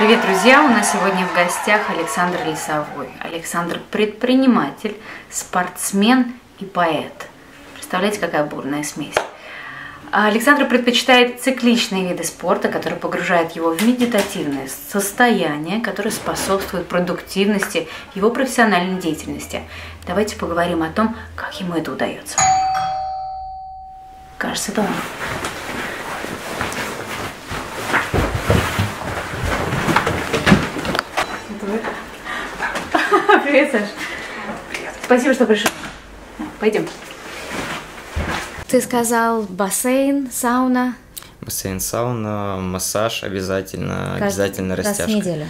Привет, друзья! У нас сегодня в гостях Александр Лисовой. Александр – предприниматель, спортсмен и поэт. Представляете, какая бурная смесь. Александр предпочитает цикличные виды спорта, которые погружают его в медитативное состояние, которое способствует продуктивности его профессиональной деятельности. Давайте поговорим о том, как ему это удается. Кажется, это он. Привет, Саш. Привет. Спасибо, что пришел. Пойдем. Ты сказал бассейн, сауна. Бассейн, сауна, массаж обязательно, Каждый обязательно растяжка. Раз в неделю.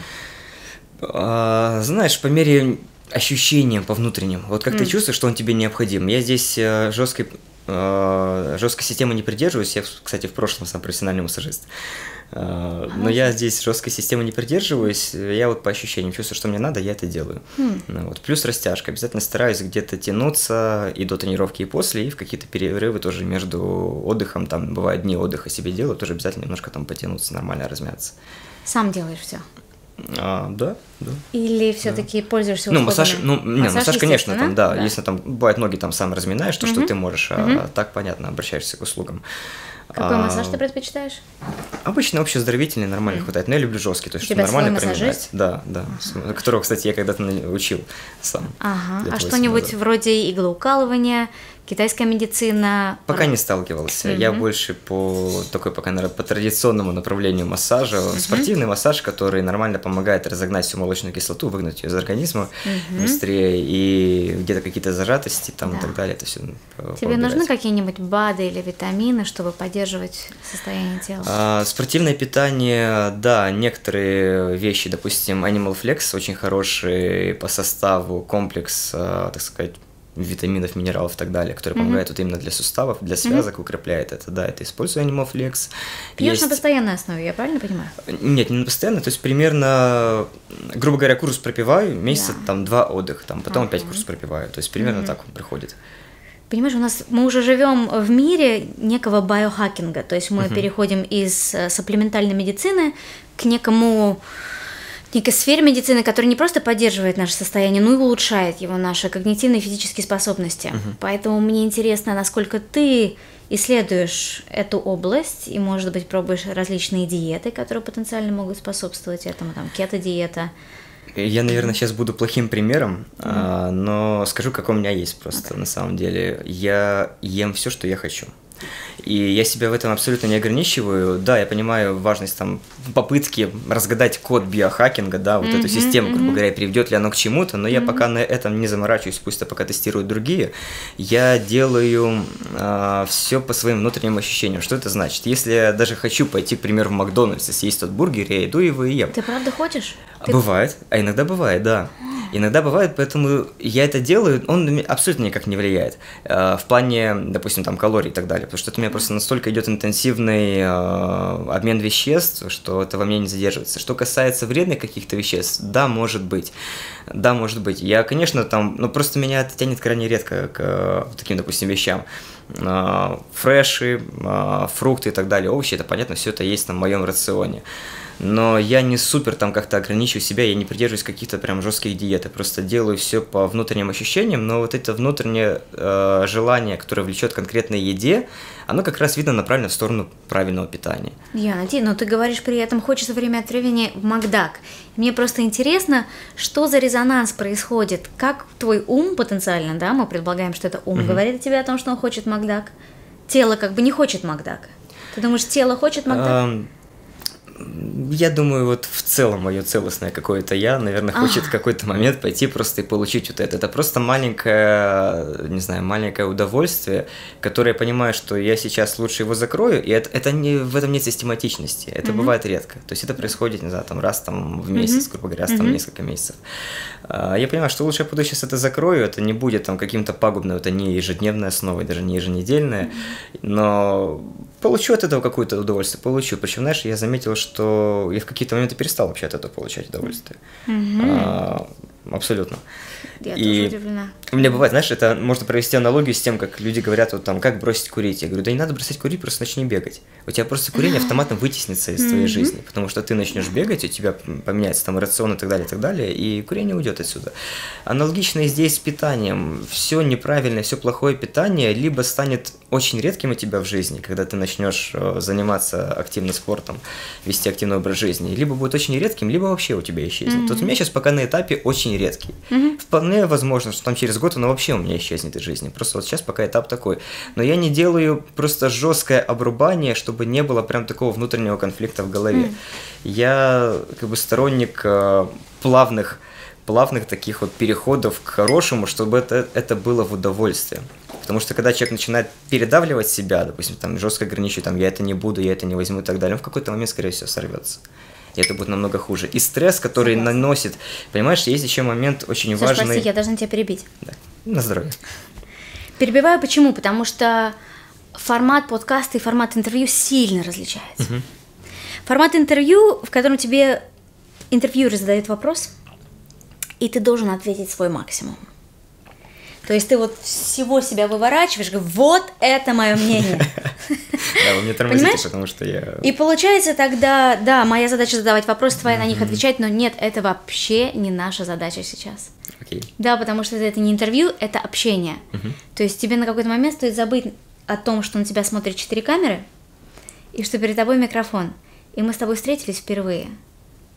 А, знаешь, по мере ощущения по внутренним. Вот как mm. ты чувствуешь, что он тебе необходим. Я здесь э, жесткой, э, жесткой системы не придерживаюсь. Я, кстати, в прошлом сам профессиональный массажист. А, но я здесь жесткой системы не придерживаюсь. Я вот по ощущениям чувствую, что мне надо, я это делаю. Хм. Ну вот. Плюс растяжка. Обязательно стараюсь где-то тянуться и до тренировки, и после, и в какие-то перерывы тоже между отдыхом. Там бывают дни отдыха себе делаю, тоже обязательно немножко там потянуться, нормально размяться. Сам делаешь все? А, да, да. Или все-таки да. пользуешься услугами? Ну, массаж, ну, не, массаж конечно, там, да, да. Если там бывает ноги там сам разминаешь, то угу. что ты можешь, угу. а так понятно, обращаешься к услугам. Какой а, массаж ты предпочитаешь? Обычно общездоровительный нормально mm. хватает, но я люблю жесткий, то есть чтобы нормально проминать. Да, да. Которого, кстати, я когда-то учил сам. Ага. А что-нибудь вроде иглоукалывания, Китайская медицина? Пока не сталкивался. Mm-hmm. Я больше по такой, пока, наверное, по традиционному направлению массажа. Mm-hmm. Спортивный массаж, который нормально помогает разогнать всю молочную кислоту, выгнать ее из организма mm-hmm. быстрее, и где-то какие-то зажатости там да. и так далее. Это все Тебе нужны какие-нибудь БАДы или витамины, чтобы поддерживать состояние тела? А, спортивное питание, да, некоторые вещи, допустим, Animal Flex, очень хороший по составу комплекс, а, так сказать, витаминов, минералов и так далее, которые mm-hmm. помогают вот именно для суставов, для связок, mm-hmm. укрепляет это. Да, это использую Animal Пьешь есть... на постоянной основе, я правильно понимаю? Нет, не на постоянной, то есть примерно, грубо говоря, курс пропиваю, месяца yeah. там два отдыха, там, потом uh-huh. опять курс пропиваю, то есть примерно mm-hmm. так он приходит. Понимаешь, у нас мы уже живем в мире некого биохакинга, то есть мы uh-huh. переходим из э, сапплементальной медицины к некому некой сфере медицины, которая не просто поддерживает наше состояние, но и улучшает его, наши когнитивные и физические способности. Угу. Поэтому мне интересно, насколько ты исследуешь эту область и, может быть, пробуешь различные диеты, которые потенциально могут способствовать этому, там, кето-диета. Я, наверное, сейчас буду плохим примером, mm но скажу, как у меня есть просто okay. на самом деле. Я ем все, что я хочу. И я себя в этом абсолютно не ограничиваю. Да, я понимаю важность там попытки разгадать код биохакинга, да, вот mm-hmm, эту систему, грубо говоря, приведет ли оно к чему-то, но mm-hmm. я пока на этом не заморачиваюсь, пусть это пока тестируют другие. Я делаю э, а, все по своим внутренним ощущениям. Что это значит? Если я даже хочу пойти, к примеру, в Макдональдс и съесть тот бургер, я иду его и ем. Ты правда хочешь? Бывает, а иногда бывает, да. Иногда бывает, поэтому я это делаю, он абсолютно никак не влияет. Э, в плане, допустим, там калорий и так далее, потому что это у меня просто настолько идет интенсивный э, обмен веществ, что это во мне не задерживается. Что касается вредных каких-то веществ, да, может быть. Да, может быть. Я, конечно, там, ну просто меня это тянет крайне редко к э, таким, допустим, вещам фреши, фрукты и так далее, овощи, это понятно, все это есть на моем рационе но я не супер там как-то ограничиваю себя, я не придерживаюсь каких-то прям жестких диет, я просто делаю все по внутренним ощущениям, но вот это внутреннее э, желание, которое влечет конкретной еде, оно как раз видно направлено в сторону правильного питания. Я, Ди, но ты говоришь при этом, хочется время от времени в Макдак. Мне просто интересно, что за резонанс происходит, как твой ум потенциально, да, мы предполагаем, что это ум, угу. говорит о тебе о том, что он хочет Макдак, тело как бы не хочет Макдак. Ты думаешь, тело хочет Макдак? Я думаю, вот в целом мое целостное какое-то я, наверное, хочет в какой-то момент пойти просто и получить вот это. Это просто маленькое, не знаю, маленькое удовольствие, которое я понимаю, что я сейчас лучше его закрою, и это, это не, в этом нет систематичности. Это mm-hmm. бывает редко. То есть это происходит, не знаю, там раз там в месяц, mm-hmm. грубо говоря, раз mm-hmm. несколько месяцев. А, я понимаю, что лучше я буду сейчас это закрою, это не будет там каким-то пагубным, это не ежедневная основа, даже не еженедельная, но получу от этого какое-то удовольствие, получу. Причем, знаешь, я заметил, что я в какие-то моменты перестал вообще от этого получать удовольствие. Mm-hmm. А, абсолютно. Я И- тоже удивлена. У меня бывает, знаешь, это можно провести аналогию с тем, как люди говорят, вот там, как бросить курить. Я говорю, да не надо бросать курить, просто начни бегать. У тебя просто курение автоматом вытеснится из твоей жизни, потому что ты начнешь бегать, у тебя поменяется там рацион и так далее, и так далее, и курение уйдет отсюда. Аналогично и здесь с питанием. Все неправильное, все плохое питание либо станет очень редким у тебя в жизни, когда ты начнешь э, заниматься активно спортом, вести активный образ жизни, либо будет очень редким, либо вообще у тебя исчезнет. Вот у меня сейчас пока на этапе очень редкий. Вполне возможно, что там через год оно вообще у меня исчезнет из жизни. Просто вот сейчас пока этап такой. Но я не делаю просто жесткое обрубание, чтобы не было прям такого внутреннего конфликта в голове. Я как бы сторонник э, плавных плавных таких вот переходов к хорошему, чтобы это, это было в удовольствие. Потому что когда человек начинает передавливать себя, допустим, там жестко ограничивать, там я это не буду, я это не возьму и так далее, он в какой-то момент, скорее всего, сорвется. И это будет намного хуже. И стресс, который Согласна. наносит, понимаешь, есть еще момент очень Саш, важный. прости, я должна тебя перебить. Да. На здоровье. Перебиваю почему? Потому что формат подкаста и формат интервью сильно различается. Формат интервью, в котором тебе интервьюер задает вопрос, и ты должен ответить свой максимум. То есть ты вот всего себя выворачиваешь, вот это мое мнение. Да, вы мне тормозите, потому что я... И получается тогда, да, моя задача задавать вопросы, твоя на них отвечать, но нет, это вообще не наша задача сейчас. Окей. Да, потому что это не интервью, это общение. То есть тебе на какой-то момент стоит забыть о том, что на тебя смотрят четыре камеры, и что перед тобой микрофон. И мы с тобой встретились впервые.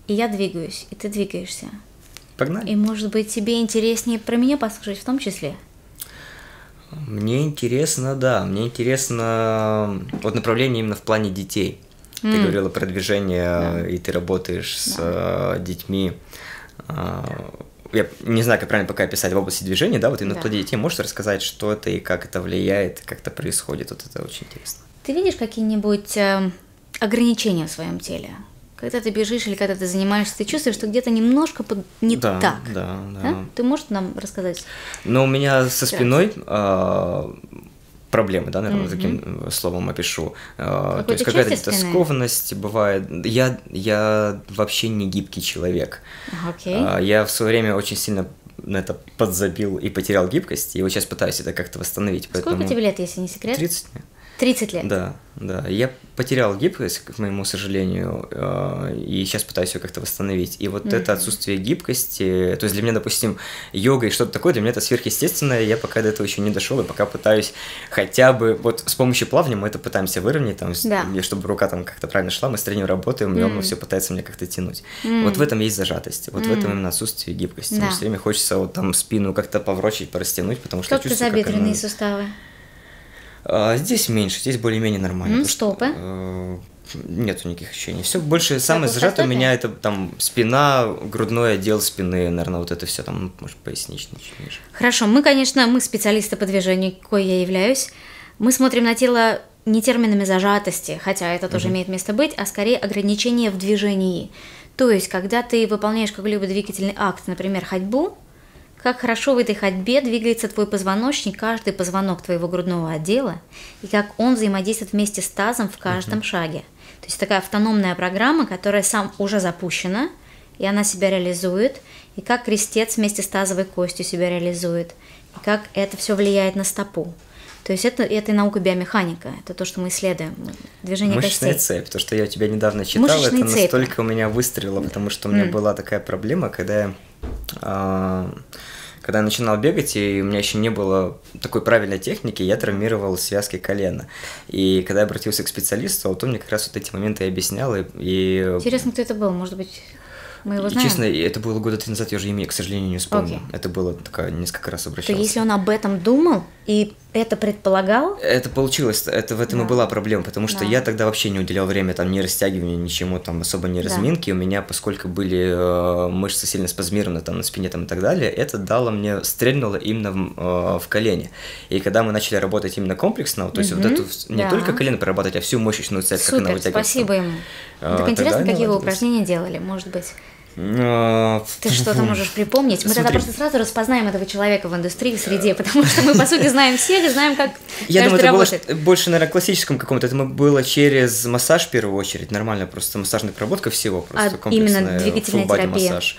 И я двигаюсь, и ты двигаешься. Погнали. И может быть тебе интереснее про меня послушать в том числе. Мне интересно, да, мне интересно вот направление именно в плане детей. Ты М. говорила про движение, и ты работаешь с э, детьми. А, Я не знаю, как правильно пока описать в области движения, да, вот именно Да. в плане детей. Можешь рассказать, что это и как это влияет, как это происходит? Вот это очень интересно. Ты видишь какие-нибудь э, ограничения в своем теле? Когда ты бежишь или когда ты занимаешься, ты чувствуешь, что где-то немножко под- не да, так. да, да. Да? Ты можешь нам рассказать? Но у меня со спиной а, проблемы, да, наверное, Мгм. таким э, словом опишу. А, то есть какая-то скованность бывает. Я, я вообще не гибкий человек. Окей. А, Я в свое время очень сильно на это подзабил и потерял гибкость, и вот сейчас пытаюсь это как-то восстановить. Сколько поэтому... тебе лет, если не секрет? 30? 30 лет. Да, да. Я потерял гибкость, к моему сожалению, э, и сейчас пытаюсь ее как-то восстановить. И вот это отсутствие гибкости, то есть для меня, допустим, йога и что-то такое, для меня это сверхъестественное, я пока до этого еще не дошел, и пока пытаюсь хотя бы, вот с помощью плавания мы это пытаемся выровнять, там, Да. чтобы рука там как-то правильно шла, мы с тренером работаем, и он все пытается меня как-то тянуть. Вот в этом есть зажатость, вот в этом именно отсутствие гибкости. Да. Мне все время хочется вот там спину как-то поворочить, порастянуть, потому что Как я чувствую, как она- суставы? А, здесь меньше, здесь более-менее нормально. Что, стопы? э, Нету никаких ощущений. Все больше самое зажатое у меня это там спина, грудной отдел спины, наверное, вот это все там, может, поясничный чуть ниже. Хорошо, мы, конечно, мы специалисты по движению, кой я являюсь. Мы смотрим на тело не терминами зажатости, хотя это тоже имеет место быть, а скорее ограничения в движении. То есть, когда ты выполняешь какой-либо двигательный акт, например, ходьбу, как хорошо в этой ходьбе двигается твой позвоночник, каждый позвонок твоего грудного отдела, и как он взаимодействует вместе с тазом в каждом шаге. То есть такая автономная программа, которая сам уже запущена, и она себя реализует, и как крестец вместе с тазовой костью себя реализует, и как это все влияет на стопу. То есть это, это и наука биомеханика, это то, что мы исследуем, движение Мышечная костей. цепь, то, что я у тебя недавно читал, Мышечные это цепи. настолько у меня выстрелило, потому что у меня М. была такая проблема, когда я, а, когда я начинал бегать, и у меня еще не было такой правильной техники, я травмировал связки колена. И когда я обратился к специалисту, вот он мне как раз вот эти моменты и объяснял, и, и Интересно, кто это был, может быть, мы его И, знаем? честно, это было года три назад, я уже имя, к сожалению, не вспомню. Окей. Это было такая несколько раз То обращался. если он об этом думал и это предполагал, Это получилось, это в этом Да. и была проблема, потому что Да. я тогда вообще не уделял время там ни растягиванию, ничему там особо не Да. разминки. У меня, поскольку были э, мышцы сильно спазмированы там на спине там и так далее, это дало мне, стрельнуло именно в, э, в колени. И когда мы начали работать именно комплексно, то есть вот Мгм. эту не Да. только колено прорабатывать, а всю мощную цепь, как она супер, вытягивается. спасибо ему. А, так интересно, какие вы упражнения делали, может быть. А, Ты что-то можешь припомнить? Мы тогда Смотри. просто сразу распознаем этого человека в индустрии, в среде, потому что мы, по сути, знаем всех и знаем, как Я думаю, каждый это было работает. ш- больше, наверное, классическом каком-то. Это было через массаж в первую очередь. Нормально, просто массажная проработка всего. Просто А именно комплексная двигательная терапия? массаж.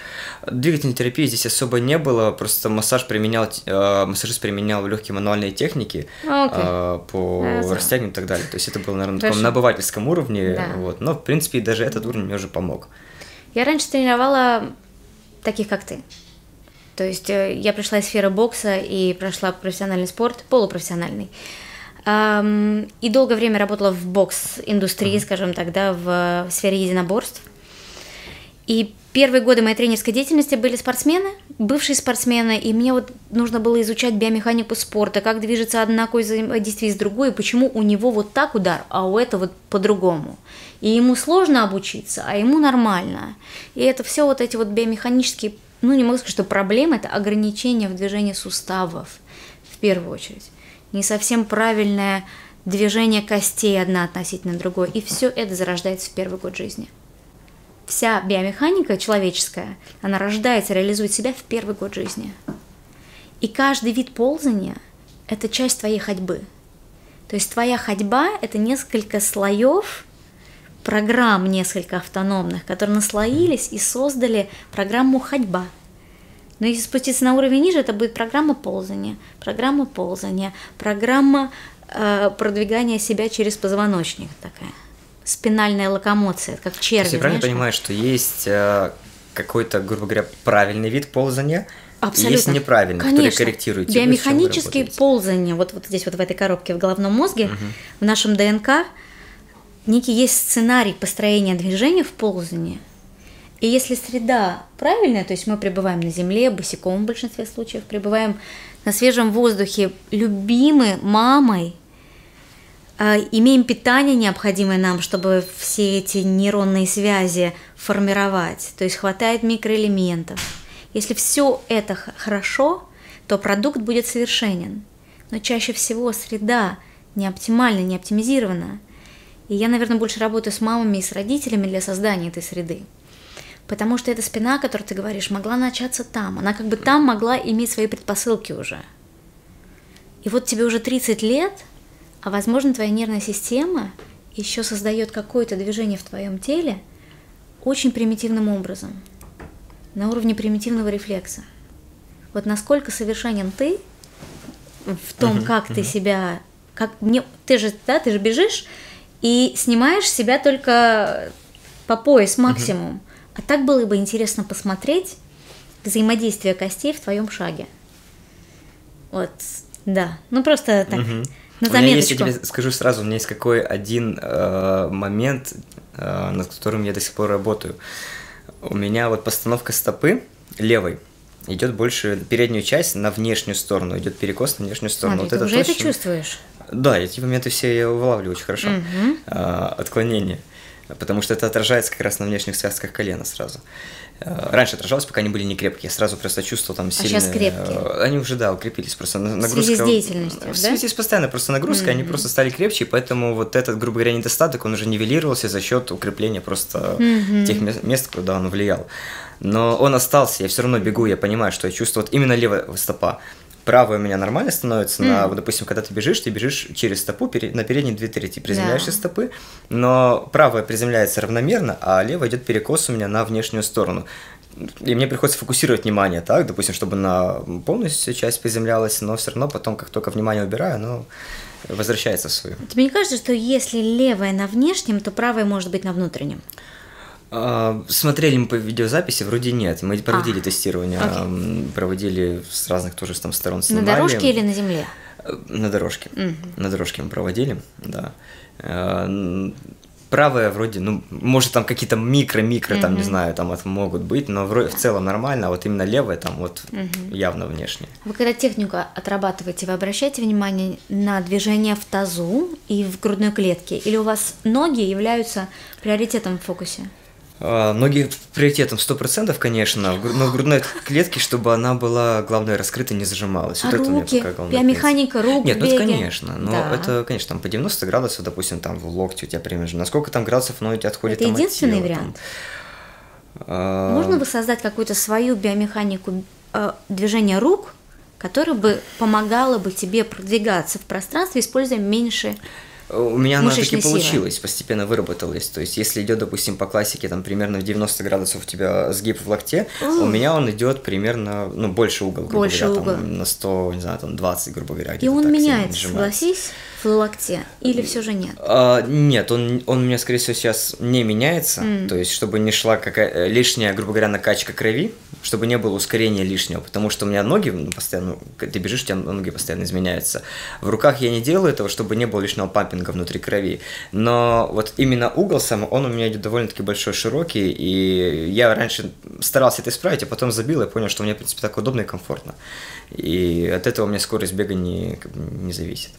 Двигательной терапии здесь особо не было. Просто массаж применял, э, массажист применял легкие мануальные техники А, Окей. э, по Хорошо. растягиванию и так далее. То есть это было, наверное, на таком набывательском уровне. Да. Вот. Но, в принципе, даже этот уровень мне уже помог. Я раньше тренировала таких, как ты. То есть э, я пришла из сферы бокса и прошла профессиональный спорт, полупрофессиональный. И долгое время работала в бокс-индустрии, скажем так, да, в сфере единоборств. И первые годы моей тренерской деятельности были спортсмены, бывшие спортсмены, и мне вот нужно было изучать биомеханику спорта, как движется одна взаимодействие с другой, и почему у него вот так удар, а у этого вот по-другому. И ему сложно обучиться, а ему нормально. И это все вот эти вот биомеханические, ну не могу сказать, что проблемы, это ограничения в движении суставов в первую очередь. Не совсем правильное движение костей одна относительно другой. И все это зарождается в первый год жизни вся биомеханика человеческая, она рождается, реализует себя в первый год жизни. И каждый вид ползания – это часть твоей ходьбы. То есть твоя ходьба – это несколько слоев, программ несколько автономных, которые наслоились и создали программу ходьба. Но если спуститься на уровень ниже, это будет программа ползания, программа ползания, программа э, продвигания себя через позвоночник такая. Спинальная локомоция, как То черви. есть я правильно понимаю, что есть э, какой-то, грубо говоря, правильный вид ползания, Абсолютно. и есть неправильный, который Конечно. корректирует чем вы Биомеханические ползания, вот, вот здесь вот в этой коробке в головном мозге, в нашем ДНК, некий есть сценарий построения движения в ползании. И если среда правильная, то есть мы пребываем на земле, босиком в большинстве случаев, пребываем на свежем воздухе, любимы мамой, а, имеем питание необходимое нам, чтобы все эти нейронные связи формировать, то есть хватает микроэлементов. Если все это хорошо, то продукт будет совершенен. Но чаще всего среда не оптимальна, не оптимизирована. И я, наверное, больше работаю с мамами и с родителями для создания этой среды. Потому что эта спина, о которой ты говоришь, могла начаться там. Она как бы там могла иметь свои предпосылки уже. И вот тебе уже 30 лет, а возможно твоя нервная система еще создает какое-то движение в твоем теле очень примитивным образом, на уровне примитивного рефлекса. Вот насколько совершенен ты в том, как ты себя, как не, ты же, да, ты же бежишь и снимаешь себя только по пояс максимум. А так было бы интересно посмотреть взаимодействие костей в твоем шаге. Вот, да. Ну просто так. На У меня есть, я заметочку. тебе скажу сразу, у меня есть какой один э, момент, э, над которым я до сих пор работаю. У меня вот постановка стопы левой идет больше переднюю часть на внешнюю сторону, идет перекос на внешнюю сторону. Смотри, вот ты это уже то, это чувствуешь. Да, эти моменты все я вылавливаю очень хорошо. Мгм. А, отклонение. Потому что это отражается как раз на внешних связках колена сразу. А, Раньше отражалось, пока они были не крепкие. Я сразу просто чувствовал там А сильные... щас крепкие? э, Они уже, да, укрепились. Просто на- В нагрузка... связи с деятельностью, В да? связи с постоянной просто нагрузкой, они просто стали крепче, и поэтому вот этот, грубо говоря, недостаток, он уже нивелировался за счет укрепления просто тех ме- мест, куда он влиял. Но он остался, я все равно бегу, я понимаю, что я чувствую вот именно левая стопа. Правая у меня нормально становится, на, вот, допустим, когда ты бежишь, ты бежишь через стопу, пере- на передние две трети приземляешься Да. стопы, но правая приземляется равномерно, а левая идет перекос у меня на внешнюю сторону. И мне приходится фокусировать внимание, так, допустим, чтобы на полностью часть приземлялась, но все равно потом, как только внимание убираю, оно возвращается в свою. Тебе не кажется, что если левая на внешнем, то правая может быть на внутреннем? А, Смотрели мы по видеозаписи, вроде нет. Мы проводили А, тестирование, окей. проводили с разных тоже там сторон На снимали. дорожке или на земле? Э, На дорожке. Мгм. На дорожке мы проводили, да. Э, Правая вроде, ну, может, там какие-то микро-микро, там, не знаю, там это могут быть, но вроде в целом нормально, а вот именно левая там вот явно внешне. Вы когда технику отрабатываете, вы обращаете внимание на движение в тазу и в грудной клетке? Или у вас ноги являются приоритетом в фокусе? А, Ноги приоритетом 100%, конечно, но в грудной клетке, чтобы она была, главное, раскрыта, не зажималась. А Вот это у меня руки? пока главный Биомеханика рук, Нет, ну это конечно, но Да. это, конечно, там по 90 градусов, допустим, там в локте у тебя примерно, насколько там градусов, но у тебя отходит Это там от единственный тела, там. вариант? А, Можно воссоздать какую-то свою биомеханику э, движения рук, которая бы помогала бы тебе продвигаться в пространстве, используя меньше У меня она таки силы. получилось, постепенно выработалась. То есть, если идет, допустим, по классике, там примерно в 90 градусов у тебя сгиб в локте, у меня он идет примерно, ну, больше угол, грубо Больше говоря, угол. там, на 100, не знаю, там 20, грубо говоря. И он так меняется, согласись, в локте, или все же нет? А, нет, он, он у меня, скорее всего, сейчас не меняется. М. То есть, чтобы не шла какая э, лишняя, грубо говоря, накачка крови, чтобы не было ускорения лишнего. Потому что у меня ноги постоянно, ну, ты бежишь, у тебя ноги постоянно изменяются. В руках я не делаю этого, чтобы не было лишнего пампинга внутри крови. Но вот именно угол сам, он у меня идет довольно-таки большой, широкий. И я раньше старался это исправить, а потом забил и понял, что мне, в принципе, так удобно и комфортно. И от этого у меня скорость бега не, не зависит.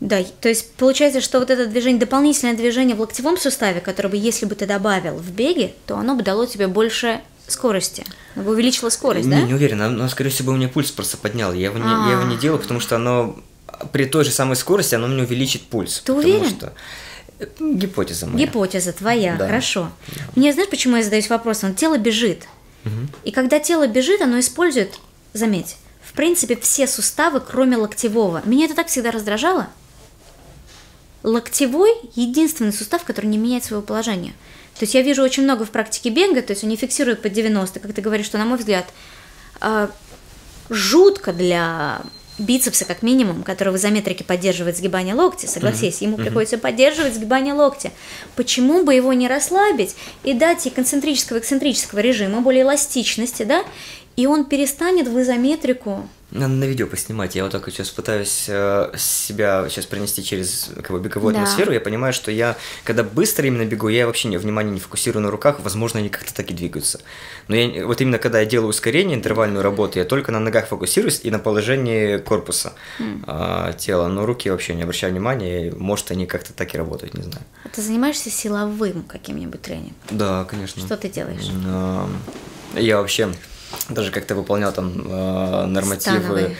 Да, то есть получается, что вот это движение, дополнительное движение в локтевом суставе, которое бы, если бы ты добавил в беге, то оно бы дало тебе больше скорости, оно бы увеличило скорость, не, да? не уверен, оно, оно, скорее всего, у меня пульс просто поднял. Я его, не, я его не А. делаю, потому что оно при той же самой скорости оно мне увеличит пульс. Ты уверен? Что... э, Гипотеза моя. Гипотеза твоя, Да. хорошо. Мне знаешь, почему я задаюсь вопросом? Тело бежит. И когда тело бежит, оно использует, заметь, в принципе, все суставы, кроме локтевого. Меня это так всегда раздражало. Локтевой – единственный сустав, который не меняет своего положения. То есть я вижу очень много в практике бега, то есть он не фиксирует под 90, как ты говоришь, что, на мой взгляд, а, жутко для бицепса, как минимум, который в изометрике поддерживает сгибание локтя, согласись, ему приходится поддерживать сгибание локтя. Почему бы его не расслабить и дать и концентрического, эксцентрического режима, более эластичности, да, и он перестанет в изометрику Надо на видео поснимать. Я вот так сейчас пытаюсь э, себя сейчас пронести через как бы, беговую Да. атмосферу. Я понимаю, что я, когда быстро именно бегу, я вообще не, внимание не фокусирую на руках. Возможно, они как-то так и двигаются. Но я, вот именно когда я делаю ускорение, интервальную работу, я только на ногах фокусируюсь и на положении корпуса э, тела. Но руки вообще не обращаю внимания. Может, они как-то так и работают, не знаю. А ты занимаешься силовым каким-нибудь тренингом? Да, конечно. Что ты делаешь? Э, Я вообще даже как-то выполнял там э, нормативы. Становые.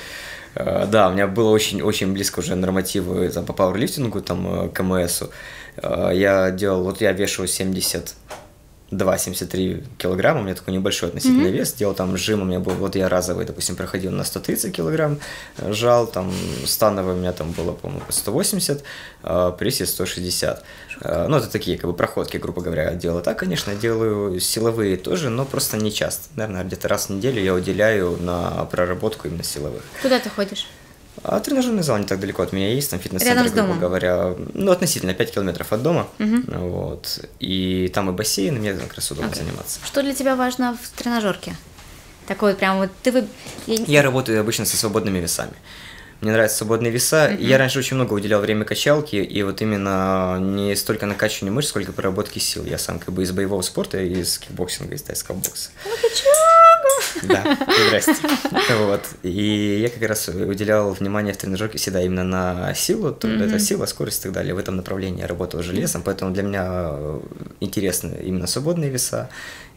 Э, Да, у меня было очень-очень близко уже нормативы там, по пауэрлифтингу, там, э, КМСу. Э, Я делал, вот я вешаю 70 2,73 килограмма, у меня такой небольшой относительный вес, делал там жим, у меня был, вот я разовый, допустим, проходил на 130 килограмм, жал, там становый у меня там было, по-моему, 180, э, присед 160. Э, Ну, это такие, как бы, проходки, грубо говоря, делаю. Так, конечно, делаю силовые тоже, но просто не часто. Наверное, где-то раз в неделю я уделяю на проработку именно силовых. Куда ты ходишь? А тренажерный зал не так далеко от меня есть, там фитнес-центр, грубо говоря, ну, относительно 5 километров от дома, вот, и там и бассейн, и мне как раз удобно Окей. заниматься. Что для тебя важно в тренажерке? Такой вот прям вот ты вы... я- Я работаю обычно со свободными весами. Мне нравятся свободные веса. Я раньше очень много уделял время качалке, и вот именно не столько накачиванию мышц, сколько проработки сил. Я сам как бы из боевого спорта, из кикбоксинга, из тайского бокса. Да, здрасте. Вот. И я как раз уделял внимание в тренажерке всегда именно на силу, то это сила, скорость и так далее. В этом направлении я работал железом, поэтому для меня э, интересны именно свободные веса,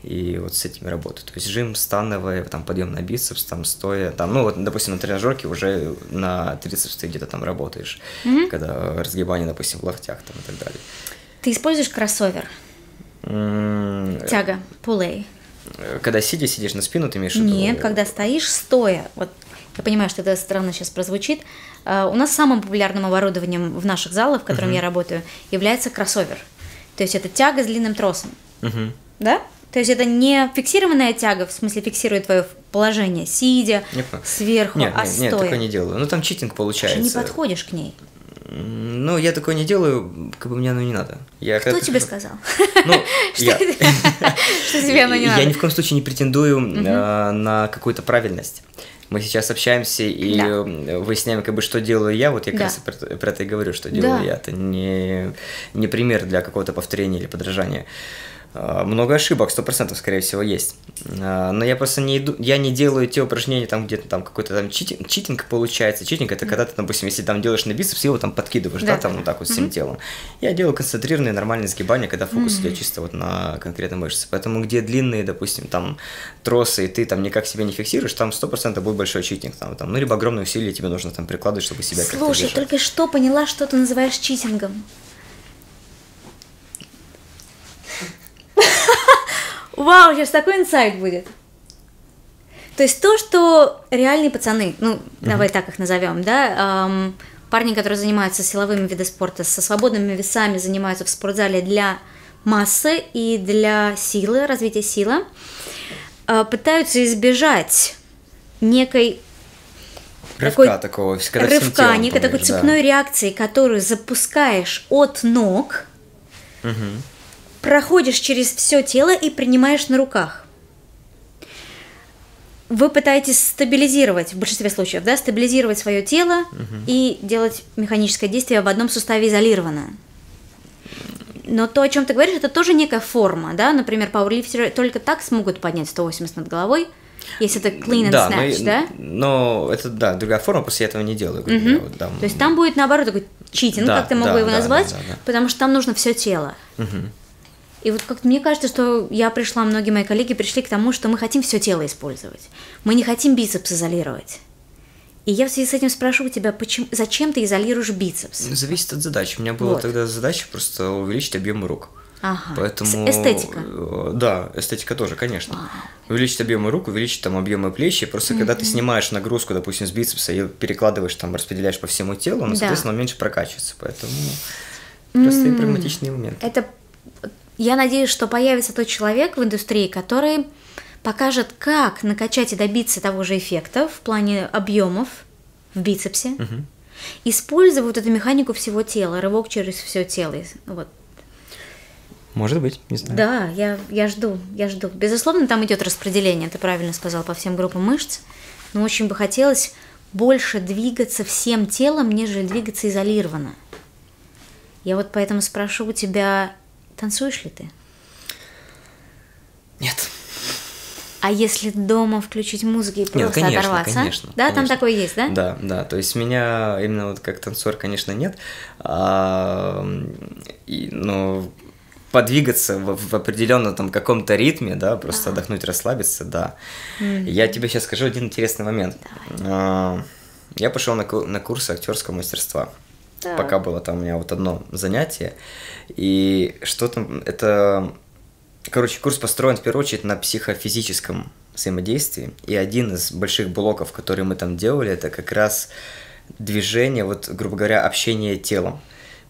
и вот с этими работаю. То есть жим, становые, там подъем на бицепс, там стоя, там, ну вот, допустим, на тренажерке уже на трицепс ты где-то там работаешь, когда разгибание, допустим, в локтях там и так далее. Ты используешь кроссовер? М, Тяга, пулей? Когда сидя, сидишь на спину, ты имеешь в виду? Нет, когда стоишь стоя. Вот я понимаю, что это странно сейчас прозвучит. А, У нас самым популярным оборудованием в наших залах, в котором я работаю, является кроссовер. То есть это тяга с длинным тросом. Мгм. Да? То есть это не фиксированная тяга, в смысле фиксирует твое положение, сидя Не понял. сверху, Нет, а нет, нет, стоя. такое не делаю. Ну, там читинг Ты получается. не подходишь к ней. Ну, я такое не делаю, как бы мне оно не надо. Я Кто как- тебе сказал? Ну, Что я, Что тебе оно не я надо? ни в коем случае не претендую э, на какую-то правильность. Мы сейчас общаемся и Да. выясняем, как бы, что делаю я. Вот я как Да. раз про, про это и говорю, что делаю Да. я. Это не, не пример для какого-то повторения или подражания. А, Много ошибок, сто процентов, скорее всего, есть. А, Но я просто не иду, я не делаю те упражнения, там где-то там какой-то там читинг, читинг получается. Читинг это когда ты, допустим, если там делаешь на бицепс, его там подкидываешь, да, Да. там вот так вот всем телом. Я делаю концентрированные нормальные сгибания, когда фокус идет чисто вот на конкретной мышце. Поэтому где длинные, допустим, там тросы, и ты там никак себя не фиксируешь, там сто процентов будет большой читинг. Там, там, ну, либо огромные усилия тебе нужно там прикладывать, чтобы себя Слушай, только что поняла, что ты называешь читингом. Вау, сейчас такой инсайт будет. То есть то, что реальные пацаны, ну, давай так их назовем, да, эм, парни, которые занимаются силовыми видами спорта, со свободными весами занимаются в спортзале для массы и для силы, развития силы, э, пытаются избежать некой Рывка такой, такого, когда рывка, некой такой помнишь, да. цепной реакции, которую запускаешь от ног, Мгм. Проходишь через все тело и принимаешь на руках. Вы пытаетесь стабилизировать, в большинстве случаев, да, стабилизировать свое тело и делать механическое действие в одном суставе изолированно. Но то, о чем ты говоришь, это тоже некая форма, да, например, пауэрлифтеры только так смогут поднять 180 над головой, если это clean and да, но, snatch, и- да? но это, да, другая форма, я этого не делаю. говоря, вот, да. То есть там будет наоборот такой читинг, Да, как ты мог да, бы его да, назвать, да, да, да. потому что там нужно все тело. Мгм. И вот как мне кажется, что я пришла, многие мои коллеги пришли к тому, что мы хотим все тело использовать. Мы не хотим бицепс изолировать. И я в связи с этим спрашиваю тебя, почему, зачем ты изолируешь бицепс? Зависит от задачи. У меня была Вот. тогда задача просто увеличить объем рук. Ага. Поэтому... Эстетика. э, Да, эстетика тоже, конечно. Увеличить объемы рук, увеличить там объемы плечи. Просто когда ты снимаешь нагрузку, допустим, с бицепса и перекладываешь там, распределяешь по всему телу, ну, Да. соответственно, меньше прокачивается. Поэтому простые прагматичные моменты. Это я надеюсь, что появится тот человек в индустрии, который покажет, как накачать и добиться того же эффекта в плане объемов в бицепсе, используя вот эту механику всего тела, рывок через все тело. Вот. Может быть, не знаю. Да, я, я жду, я жду. Безусловно, там идет распределение, ты правильно сказал, по всем группам мышц, но очень бы хотелось больше двигаться всем телом, нежели двигаться изолированно. Я вот поэтому спрошу у тебя, танцуешь ли ты? Нет. А если дома включить музыку и просто Нет, конечно, оторваться? конечно. Да, там конечно. такое есть, да? Да, да. То есть меня именно вот как танцор, конечно, нет. А, и, но подвигаться в, в определенном там каком-то ритме, да, просто отдохнуть, расслабиться, да. Я тебе сейчас скажу один интересный момент. А, я пошел на, на курсы актерского мастерства. Так. Пока было там у меня вот одно занятие. И что там, это Короче, курс построен в первую очередь на психофизическом взаимодействии. И один из больших блоков, который мы там делали, это как раз движение, вот, грубо говоря, общение телом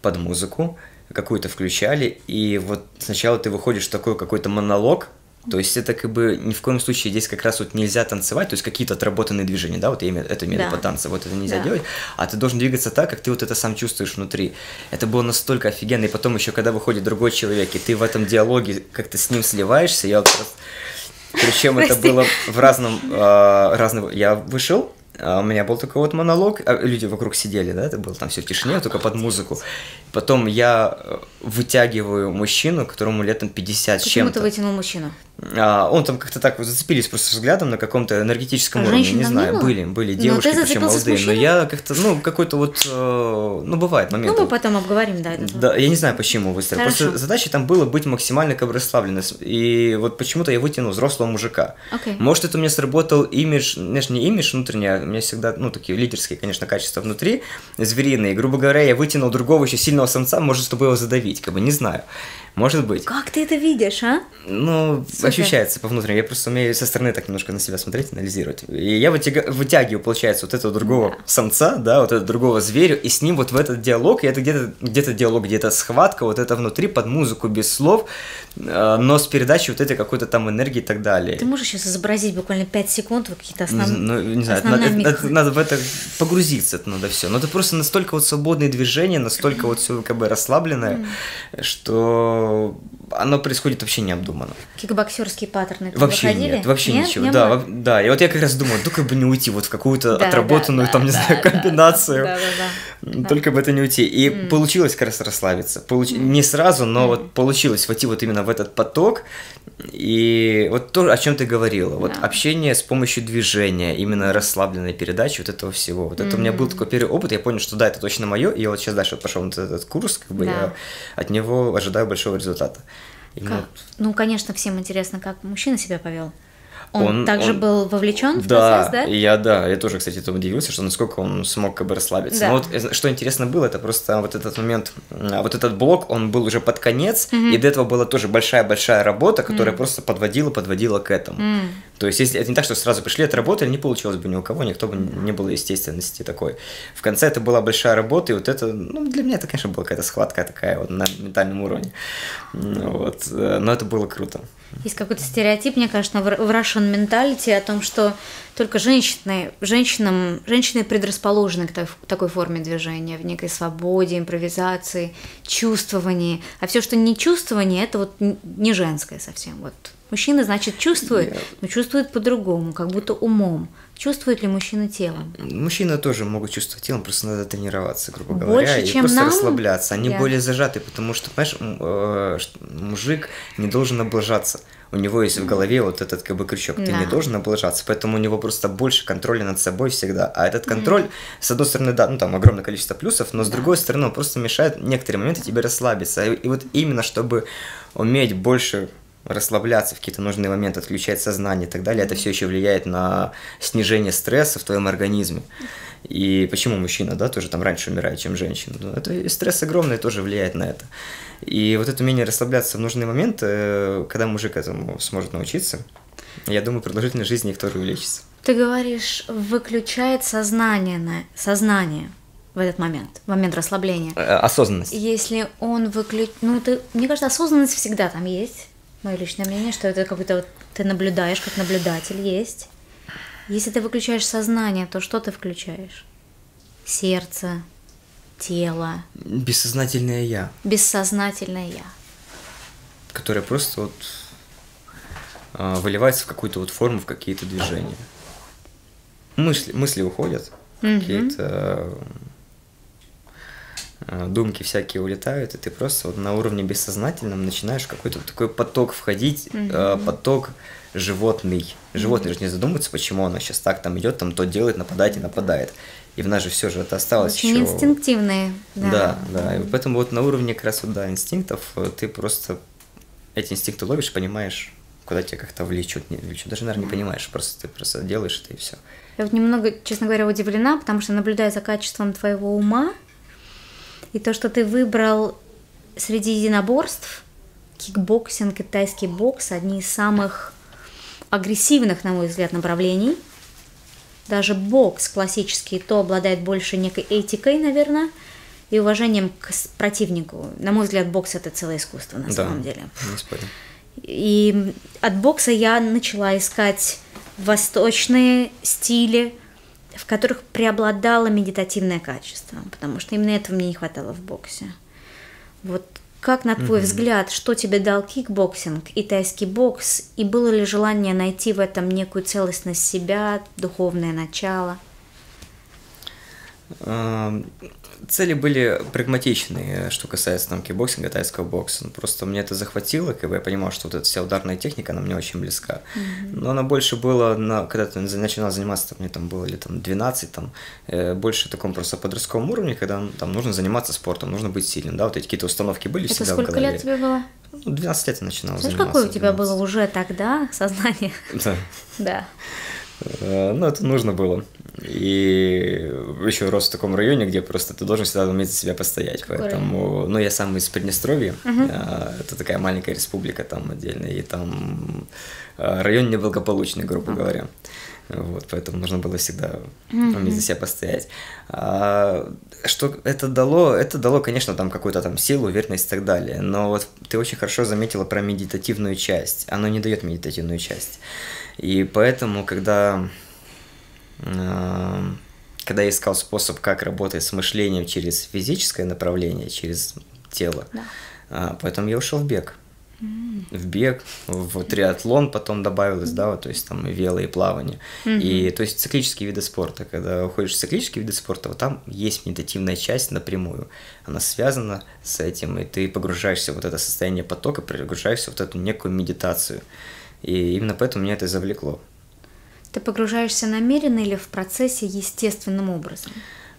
под музыку, какую-то включали, и вот сначала ты выходишь в такой какой-то монолог, то есть это как бы ни в коем случае здесь как раз вот нельзя танцевать, то есть какие-то отработанные движения, да, вот я имею, это имею Да. по танцу, вот это нельзя Да. делать, а ты должен двигаться так, как ты вот это сам чувствуешь внутри. Это было настолько офигенно, и потом еще, когда выходит другой человек, и ты в этом диалоге как-то с ним сливаешься, я вот просто... Причем это было в разном, э, разного... Я вышел, а у меня был такой вот монолог, а люди вокруг сидели, да, это было там все в тишине, только под музыку. Потом я э, вытягиваю мужчину, которому лет там 50 с Почему чем-то. ты вытянул мужчину? А, он там как-то так вот зацепились просто взглядом на каком-то энергетическом А уровне, не знаю, было? были, были Но девушки, ты причем молодые, но я как-то, ну, какой-то вот, э, ну, бывает момент. Ну, мы потом обговорим, да, это. Да, я не знаю, почему выстрел. Хорошо. Просто задача там было быть максимально расслабленным. И вот почему-то я вытянул взрослого мужика. Окей. Может, это у меня сработал имидж, знаешь, не имидж внутренний, а у меня всегда, ну, такие лидерские, конечно, качества внутри, звериные. Грубо говоря, я вытянул другого еще сильного самца, может, чтобы его задавить, как бы, не знаю. Может быть. Как ты это видишь, а? Ну, Супер. ощущается по внутренней. Я просто умею со стороны так немножко на себя смотреть, анализировать. И я вытяга- вытягиваю, получается, вот этого другого самца, да, вот этого другого зверя, и с ним вот в этот диалог, и это где-то где диалог, где-то схватка, вот это внутри, под музыку, без слов, э, но с передачей вот этой какой-то там энергии и так далее. Ты можешь сейчас изобразить буквально 5 секунд какие-то основные... Ну, не знаю, надо, это надо в это погрузиться, это надо все. Но это просто настолько вот свободные движения, настолько вот все как бы расслабленное, что оно происходит вообще необдуманно. Кикбоксерские паттерны Вообще выходили? нет, вообще Нет? ничего. Не да, во- да. И вот я как раз думаю, только бы не уйти вот в какую-то Да, отработанную, да, там, не да, знаю, да, комбинацию. да, да, да, да. Только бы это не уйти. И получилось как раз расслабиться. Получ- Не сразу, но вот получилось войти вот именно в этот поток. И вот то, о чем ты говорила. Вот Да. общение с помощью движения, именно расслабленной передачи вот этого всего. Вот это у меня был такой первый опыт, я понял, что да, это точно мое. И я вот сейчас дальше вот пошел на этот, этот курс, как бы Да. я от него ожидаю большого результата. Как? Ну, конечно, всем интересно, как мужчина себя повел. Он, Он- также он- был вовлечен в Да, процесс, да? я, да, я тоже, кстати, этому удивился, что насколько он смог как бы расслабиться. Да. Но вот э, что интересно было, это просто вот этот момент, м, вот этот блок, он был уже под конец, и до этого была тоже большая-большая работа, которая просто подводила, подводила к этому. М. То есть, если это не так, что сразу пришли, отработали, не получилось бы ни у кого, никто бы не было естественности такой. В конце это была большая работа, и вот это, ну, для меня это, конечно, была какая-то схватка такая вот на ментальном уровне. М, Вот. э, Но это было круто. Есть какой-то стереотип, мне кажется, в Russian mentality о том, что только женщины, женщинам, женщины предрасположены к та- такой форме движения, в некой свободе, импровизации, чувствовании. А все, что не чувствование, это вот не женское совсем. Вот мужчина, значит, чувствует, но чувствует по-другому, как будто умом. Чувствует ли мужчина телом? Мужчины тоже могут чувствовать телом, просто надо тренироваться, грубо Больше, говоря, и чем просто нам? расслабляться. Они Я- более зажаты, потому что, понимаешь, э, мужик не должен облажаться. У него есть в голове вот этот как бы крючок. Ты не Да. должен облажаться, поэтому у него просто больше контроля над собой всегда. А этот контроль, с одной стороны, да, ну там огромное количество плюсов, но с другой стороны, он просто мешает некоторые моменты тебе расслабиться. И, и вот именно чтобы уметь больше расслабляться в какие-то нужные моменты, отключать сознание и так далее, это все еще влияет на снижение стресса в твоем организме. И почему мужчина, да, тоже там раньше умирает, чем женщина? Ну, это и стресс огромный тоже влияет на это. И вот это умение расслабляться в нужные моменты, э, когда мужик этому сможет научиться, я думаю, продолжительность жизни их тоже увеличится. Ты говоришь, выключает сознание, на, сознание в этот момент, в момент расслабления. Э, Осознанность. Если он выключ... Ну, ты... мне кажется, осознанность всегда там есть. Мое личное мнение, что это какой-то вот ты наблюдаешь, как наблюдатель есть. Если ты выключаешь сознание, то что ты включаешь? Сердце, тело, Бессознательное я, бессознательное я. которое просто вот а, выливается в какую-то вот форму, в какие-то движения. Мысли, мысли уходят, какие-то э, думки всякие улетают, и ты просто вот на уровне бессознательном начинаешь какой-то такой поток входить, э, поток животный. Животные же не задумываются, почему оно сейчас так там идет, там то делает, нападает и нападает. И в нас же все же это осталось Очень еще. инстинктивные. Да, да. И поэтому вот на уровне как раз вот, да, инстинктов э, ты просто эти инстинкты ловишь, понимаешь, куда тебя как-то влечет, не влечет. Даже, наверное, не понимаешь, просто ты просто делаешь это и все. Я вот немного, честно говоря, удивлена, потому что наблюдаю за качеством твоего ума. И то, что ты выбрал среди единоборств, кикбоксинг и тайский бокс, одни из самых агрессивных, на мой взгляд, направлений. Даже бокс классический то обладает больше некой этикой, наверное, и уважением к противнику. На мой взгляд, бокс это целое искусство на да, самом деле. не спорю. И от бокса я начала искать восточные стили, в которых преобладало медитативное качество, потому что именно этого мне не хватало в боксе. Вот как, на твой взгляд, что тебе дал кикбоксинг и тайский бокс, и было ли желание найти в этом некую целостность себя, духовное начало? Цели были прагматичные, что касается там кикбоксинга, тайского бокса. Ну, Просто мне это захватило, как бы я понимал, что вот эта вся ударная техника, она мне очень близка. Но она больше была, на, когда ты начинал заниматься, там, мне там было лет там 12, там, э, больше таком просто подростковом уровне, когда там нужно заниматься спортом, нужно быть сильным, да, вот эти какие-то установки были Это всегда в сколько голове. лет тебе было? Ну, 12 лет я начинал Знаешь, заниматься. какое у тебя 12. было уже тогда сознание? Да. Да. Э, Ну, это нужно было. И еще рос в таком районе, где просто ты должен всегда уметь за себя постоять. Какой Поэтому, ну, я сам из Приднестровья, а, это такая маленькая республика там отдельная, и там а, район неблагополучный, грубо говоря. Вот, поэтому нужно было всегда уметь за себя постоять. А, что это дало? Это дало, конечно, там какую-то там силу, уверенность и так далее. Но вот ты очень хорошо заметила про медитативную часть. Оно не дает медитативную часть. И поэтому, когда когда я искал способ, как работать с мышлением через физическое направление, через тело, Да. а, поэтому я ушел в бег. В бег, в триатлон потом добавилось, да, вот, то есть там и вело, и плавание. И то есть циклические виды спорта. Когда уходишь в циклические виды спорта, вот там есть медитативная часть напрямую. Она связана с этим, и ты погружаешься в вот это состояние потока, погружаешься в вот эту некую медитацию. И именно поэтому меня это завлекло. Ты погружаешься намеренно или в процессе естественным образом?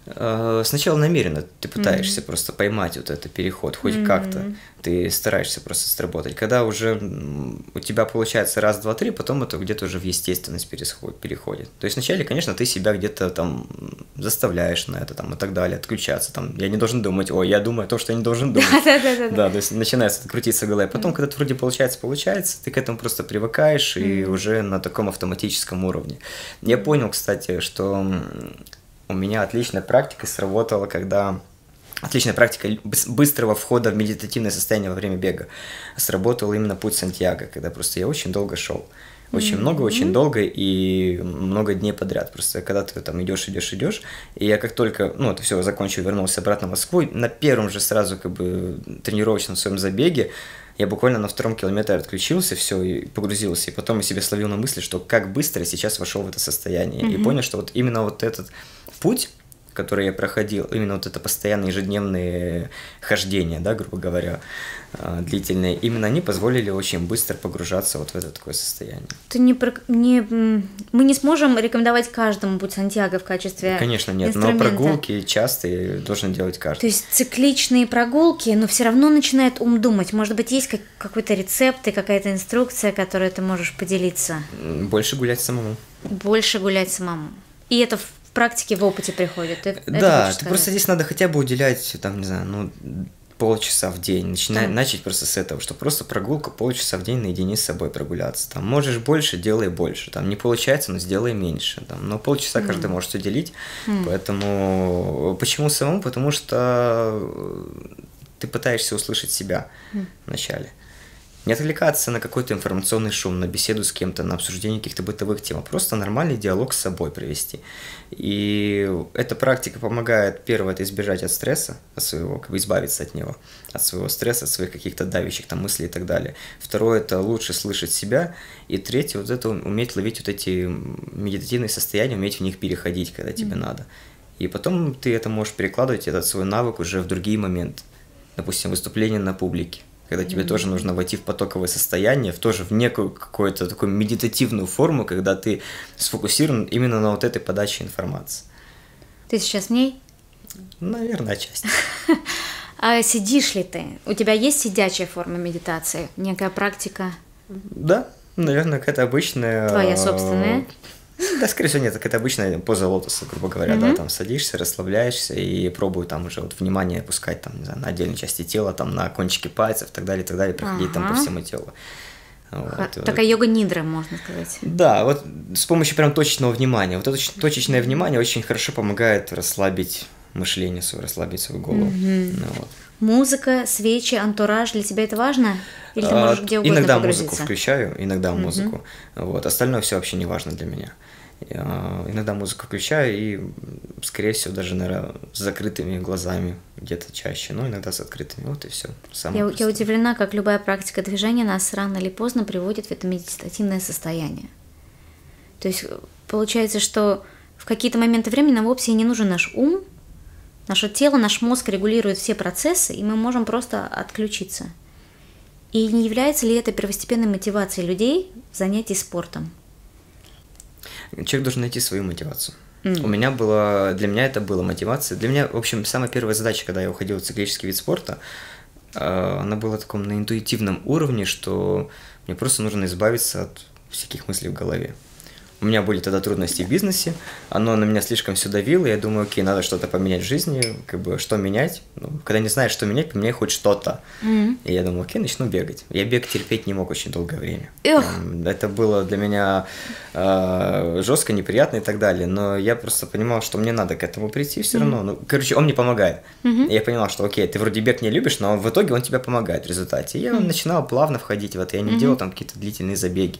Э, сначала намеренно ты пытаешься mm-hmm. просто поймать вот этот переход, хоть mm-hmm. как-то. Ты стараешься просто сработать. Когда уже у тебя получается раз, два, три, потом это где-то уже в естественность переходит. То есть вначале, конечно, ты себя где-то там заставляешь на это там и так далее, отключаться. Там, я не должен думать, ой, я думаю о том, что я не должен думать. Да, то есть начинается крутиться в голове. Потом, когда это вроде получается, получается, ты к этому просто привыкаешь и уже на таком автоматическом уровне. Я понял, кстати, что у меня отличная практика сработала, когда отличная практика быстрого входа в медитативное состояние во время бега. Сработал именно путь Сантьяго, когда просто я очень долго шел. Очень mm-hmm. много, очень долго и много дней подряд. Просто когда ты там идешь, идешь, идешь, и я как только, ну, это все закончил, вернулся обратно в Москву, на первом же сразу как бы тренировочном своем забеге я буквально на втором километре отключился, все, и погрузился. И потом я себе словил на мысли, что как быстро сейчас вошел в это состояние. Mm-hmm. И понял, что вот именно вот этот путь, который я проходил, именно вот это постоянные ежедневные хождения, да, грубо говоря, а, длительные, именно они позволили очень быстро погружаться вот в это такое состояние. Ты не, не мы не сможем рекомендовать каждому путь Сантьяго в качестве Конечно, нет, но прогулки частые должен делать каждый. То есть цикличные прогулки, но все равно начинает ум думать. Может быть, есть как, какой-то рецепт и какая-то инструкция, которой ты можешь поделиться? Больше гулять самому. Больше гулять самому. И это в практике, в опыте приходит. Ты, да, ты просто здесь надо хотя бы уделять, там, не знаю, ну, полчаса в день. Начинай, да. Начать просто с этого, что просто прогулка полчаса в день наедине с собой прогуляться. Там можешь больше, делай больше. Там не получается, но сделай меньше. Там, но полчаса mm. каждый может уделить. Mm. Поэтому почему самому? Потому что ты пытаешься услышать себя mm. вначале. Не отвлекаться на какой-то информационный шум, на беседу с кем-то, на обсуждение каких-то бытовых тем, а просто нормальный диалог с собой провести. И эта практика помогает, первое, это избежать от стресса, от своего, как бы избавиться от него, от своего стресса, от своих каких-то давящих там мыслей и так далее. Второе, это лучше слышать себя. И третье, вот это уметь ловить вот эти медитативные состояния, уметь в них переходить, когда mm-hmm. тебе надо. И потом ты это можешь перекладывать, этот свой навык уже в другие моменты. Допустим, выступление на публике когда тебе mm-hmm. тоже нужно войти в потоковое состояние, в тоже в некую какую-то такую медитативную форму, когда ты сфокусирован именно на вот этой подаче информации. Ты сейчас в ней? Наверное, часть. А сидишь ли ты? У тебя есть сидячая форма медитации? Некая практика? Да, наверное, какая-то обычная. Твоя собственная? Да, скорее всего, нет, так это обычная поза лотоса, грубо говоря, mm-hmm. да, там садишься, расслабляешься и пробую там уже вот внимание опускать там, не знаю, на отдельные части тела, там на кончики пальцев и так далее, и так далее, проходить ага. там по всему телу. Вот. Такая йога нидра, можно сказать. Да, вот с помощью прям точечного внимания. Вот это точечное внимание очень хорошо помогает расслабить мышление свое, расслабить свою голову. Mm-hmm. Ну, вот. Музыка, свечи, антураж для тебя это важно? Или ты можешь где угодно Иногда музыку включаю, иногда музыку. Вот. Остальное все вообще не важно для меня. Я иногда музыку включаю и, скорее всего, даже, наверное, с закрытыми глазами где-то чаще, но иногда с открытыми. Вот и все. Я, я удивлена, как любая практика движения нас рано или поздно приводит в это медитативное состояние. То есть получается, что в какие-то моменты времени нам вовсе не нужен наш ум, наше тело, наш мозг регулирует все процессы, и мы можем просто отключиться. И не является ли это первостепенной мотивацией людей в занятии спортом? Человек должен найти свою мотивацию. Mm. У меня было, для меня это была мотивация. Для меня, в общем, самая первая задача, когда я уходил в циклический вид спорта, э, она была таком на интуитивном уровне, что мне просто нужно избавиться от всяких мыслей в голове. У меня были тогда трудности в бизнесе, оно на меня слишком все давило, я думаю, окей, надо что-то поменять в жизни, как бы, что менять? Ну, когда не знаешь, что менять, поменяй хоть что-то. Mm-hmm. И я думал, окей, начну бегать. Я бег терпеть не мог очень долгое время. Ugh. Это было для меня э, жестко, неприятно и так далее, но я просто понимал, что мне надо к этому прийти все mm-hmm. равно. Ну, короче, он мне помогает. Mm-hmm. И я понимал, что, окей, ты вроде бег не любишь, но в итоге он тебе помогает в результате. И я mm-hmm. начинал плавно входить в это, я не mm-hmm. делал там какие-то длительные забеги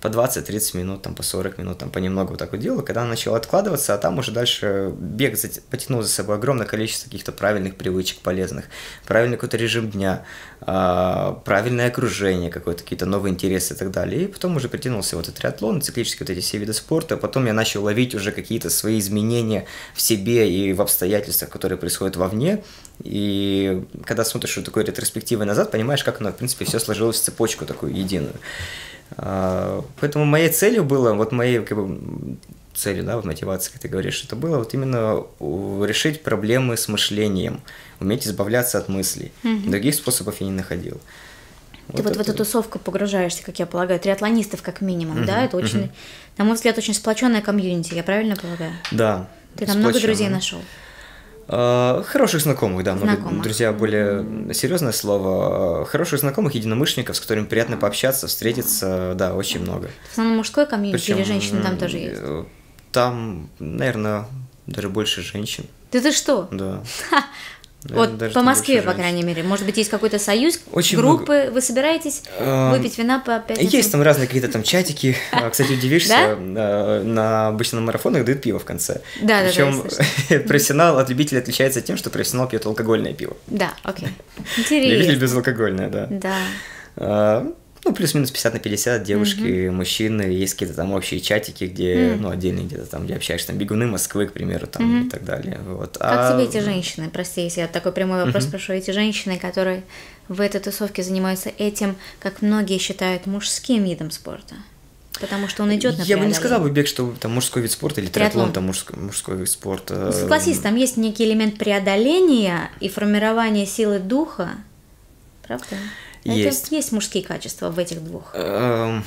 по 20-30 минут, там, по 40 минут, там, понемногу вот так вот делал, когда начал откладываться, а там уже дальше бег потянул за собой огромное количество каких-то правильных привычек полезных, правильный какой-то режим дня, а, правильное окружение, какое-то какие-то новые интересы и так далее. И потом уже притянулся вот этот триатлон, циклические вот эти все виды спорта, потом я начал ловить уже какие-то свои изменения в себе и в обстоятельствах, которые происходят вовне, и когда смотришь вот такой ретроспективой назад, понимаешь, как оно, в принципе, все сложилось в цепочку такую единую. А, поэтому моей целью было, вот моей как бы, целью, да, в мотивации, как ты говоришь, это было вот именно решить проблемы с мышлением, уметь избавляться от мыслей. Угу. Других способов я не находил. Ты вот, вот это... в эту тусовку погружаешься, как я полагаю, триатлонистов как минимум, угу, да? Это очень, угу. на мой взгляд, очень сплоченная комьюнити, я правильно полагаю? Да. Ты там много друзей нашел? А, хороших знакомых, да, много знакомых. друзья более серьезное слово. Хороших знакомых, единомышленников, с которыми приятно пообщаться, встретиться, да, очень много. В основном мужской комьюнити Причем, или женщины там тоже есть? Э, там, наверное, даже больше женщин. Да ты что? Да. Вот даже по Москве, по крайней мере. Может быть, есть какой-то союз, Очень группы, много... вы собираетесь а, выпить вина по пятницам? Есть там разные какие-то там чатики. А, кстати, удивишься, на обычно на марафонах дают пиво в конце. Да, Причем профессионал от любителя отличается тем, что профессионал пьет алкогольное пиво. Да, окей. Интересно. Любитель безалкогольное, да. Да. Ну, плюс-минус 50 на 50, девушки, mm-hmm. мужчины, есть какие-то там общие чатики, где, mm-hmm. ну, отдельные где-то там, где общаешься, там, бегуны Москвы, к примеру, там, mm-hmm. и так далее, вот. Как а... тебе эти женщины, прости, если я такой прямой вопрос mm-hmm. спрошу, эти женщины, которые в этой тусовке занимаются этим, как многие считают, мужским видом спорта? Потому что он идет на Я бы не сказал бы бег, что там мужской вид спорта или триатлон, триатлон там мужской, мужской вид спорта. Ну, согласись, там есть некий элемент преодоления и формирования силы духа, правда? Есть. Это есть мужские качества в этих двух. Эм,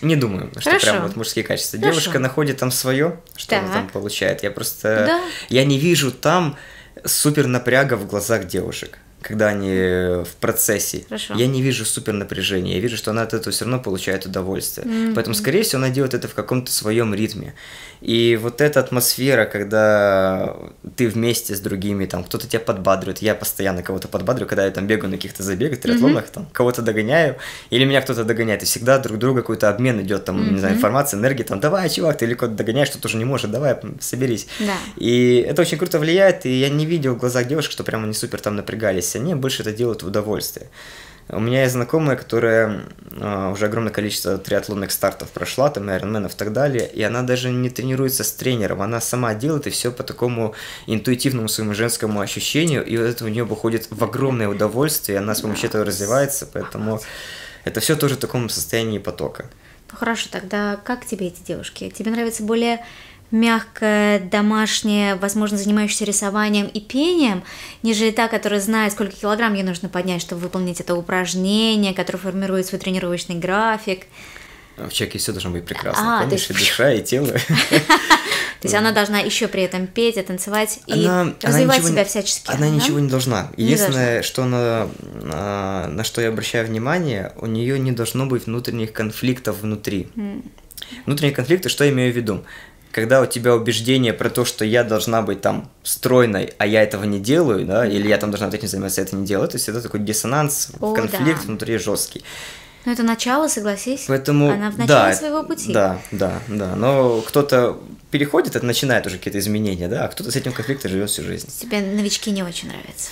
не думаю, что Хорошо. прям вот мужские качества. Хорошо. Девушка находит там свое, что так. она там получает. Я просто... Да. Я не вижу там супер напряга в глазах девушек когда они в процессе. Хорошо. Я не вижу супер напряжения, я вижу, что она от этого все равно получает удовольствие. Mm-hmm. Поэтому, скорее всего, она делает это в каком-то своем ритме. И вот эта атмосфера, когда ты вместе с другими, там, кто-то тебя подбадривает, я постоянно кого-то подбадриваю, когда я там бегаю на каких-то забегах, триатлонах, mm-hmm. там, кого-то догоняю, или меня кто-то догоняет, и всегда друг друга какой-то обмен идет, там, mm-hmm. не знаю, информация, энергия, там, давай, чувак, ты или кого-то догоняешь, что тоже не может, давай, соберись. Да. И это очень круто влияет, и я не видел в глазах девушек, что прямо они супер там напрягались, они больше это делают в удовольствие. У меня есть знакомая, которая э, уже огромное количество триатлонных стартов прошла, там, айронменов и так далее, и она даже не тренируется с тренером, она сама делает, и все по такому интуитивному своему женскому ощущению, и вот это у нее выходит в огромное удовольствие, и она с помощью этого развивается, поэтому это все тоже в таком состоянии потока. Ну хорошо, тогда как тебе эти девушки? Тебе нравится более мягкая, домашняя, возможно, занимающаяся рисованием и пением, нежели та, которая знает, сколько килограмм ей нужно поднять, чтобы выполнить это упражнение, которое формирует свой тренировочный график. В человеке все должно быть прекрасно, а, конечно, есть... душа и тело. То есть она должна еще при этом петь, и танцевать и она, развивать она себя всячески. Она да? ничего не должна. Единственное, не что она, на, на что я обращаю внимание, у нее не должно быть внутренних конфликтов внутри. Mm. Внутренние конфликты, что я имею в виду? Когда у тебя убеждение про то, что я должна быть там стройной, а я этого не делаю, да, или я там должна вот этим заниматься, а это не делаю, то есть это такой диссонанс, О, конфликт да. внутри жесткий. Ну, это начало, согласись. Поэтому, Она в начале да, своего пути. Да, да, да. Но кто-то переходит, это начинает уже какие-то изменения, да, а кто-то с этим конфликтом живет всю жизнь. Тебе новички не очень нравятся.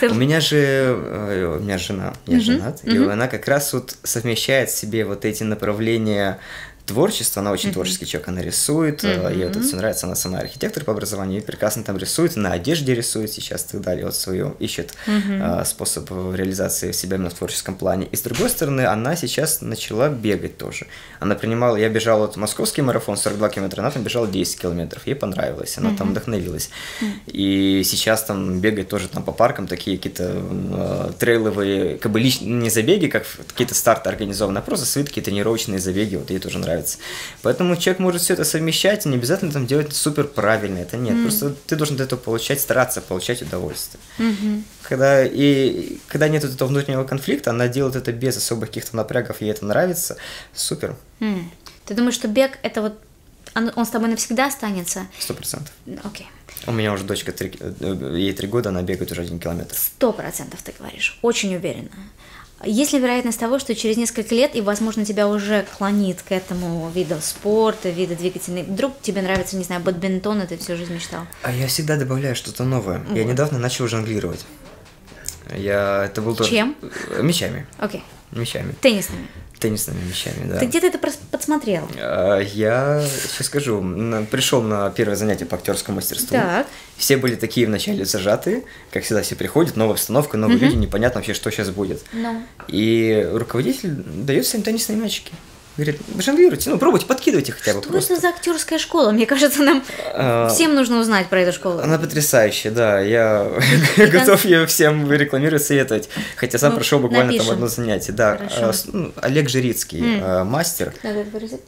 У меня же, э, у меня жена, я женат, и она как раз вот совмещает в себе вот эти направления творчество, она очень mm-hmm. творческий человек, она рисует, mm-hmm. ей вот это все нравится, она сама архитектор по образованию, и прекрасно там рисует, на одежде рисует сейчас и так далее, вот свою ищет mm-hmm. а, способ реализации себя именно в творческом плане. И с другой стороны, она сейчас начала бегать тоже. Она принимала, я бежал вот московский марафон 42 километра, она там бежала 10 километров, ей понравилось, она mm-hmm. там вдохновилась. Mm-hmm. И сейчас там бегает тоже там по паркам такие какие-то э, трейловые, как бы личные, не забеги, как какие-то старты организованы, а просто свои такие тренировочные забеги, вот ей тоже нравится нравится. Поэтому человек может все это совмещать, и не обязательно там делать супер правильно. Это нет. Mm. Просто ты должен от этого получать, стараться получать удовольствие. Mm-hmm. Когда, и, когда нет этого внутреннего конфликта, она делает это без особых каких-то напрягов, ей это нравится. Супер. Mm. Ты думаешь, что бег это вот он, он с тобой навсегда останется? Сто процентов. Окей. У меня уже дочка, 3, э, ей три года, она бегает уже один километр. Сто процентов ты говоришь, очень уверенно. Есть ли вероятность того, что через несколько лет, и, возможно, тебя уже клонит к этому виду спорта, виду двигательный, вдруг тебе нравится, не знаю, бадминтон, и ты всю жизнь мечтал? А я всегда добавляю что-то новое. Вот. Я недавно начал жонглировать. Я это был тоже... Чем? Мечами. Окей. Okay. Мечами. Теннисными. Теннисными мячами, да. Ты где-то это подсмотрел? А, я сейчас скажу. Пришел на первое занятие по актерскому мастерству. Так. Все были такие вначале зажатые, как всегда все приходят, новая обстановка, новые угу. люди, непонятно вообще, что сейчас будет. Ну. И руководитель дает всем теннисные мячики. Говорит, жонглируйте, ну пробуйте, подкидывайте хотя бы Что просто. это за актерская школа? Мне кажется, нам А, всем нужно узнать про эту школу. Она потрясающая, да. Я готов ее всем рекламировать, советовать. Хотя сам Ну, прошел буквально там напишем. одно занятие. Да, Хорошо. А, ну, Олег Жирицкий, а, мастер. Надо выразить.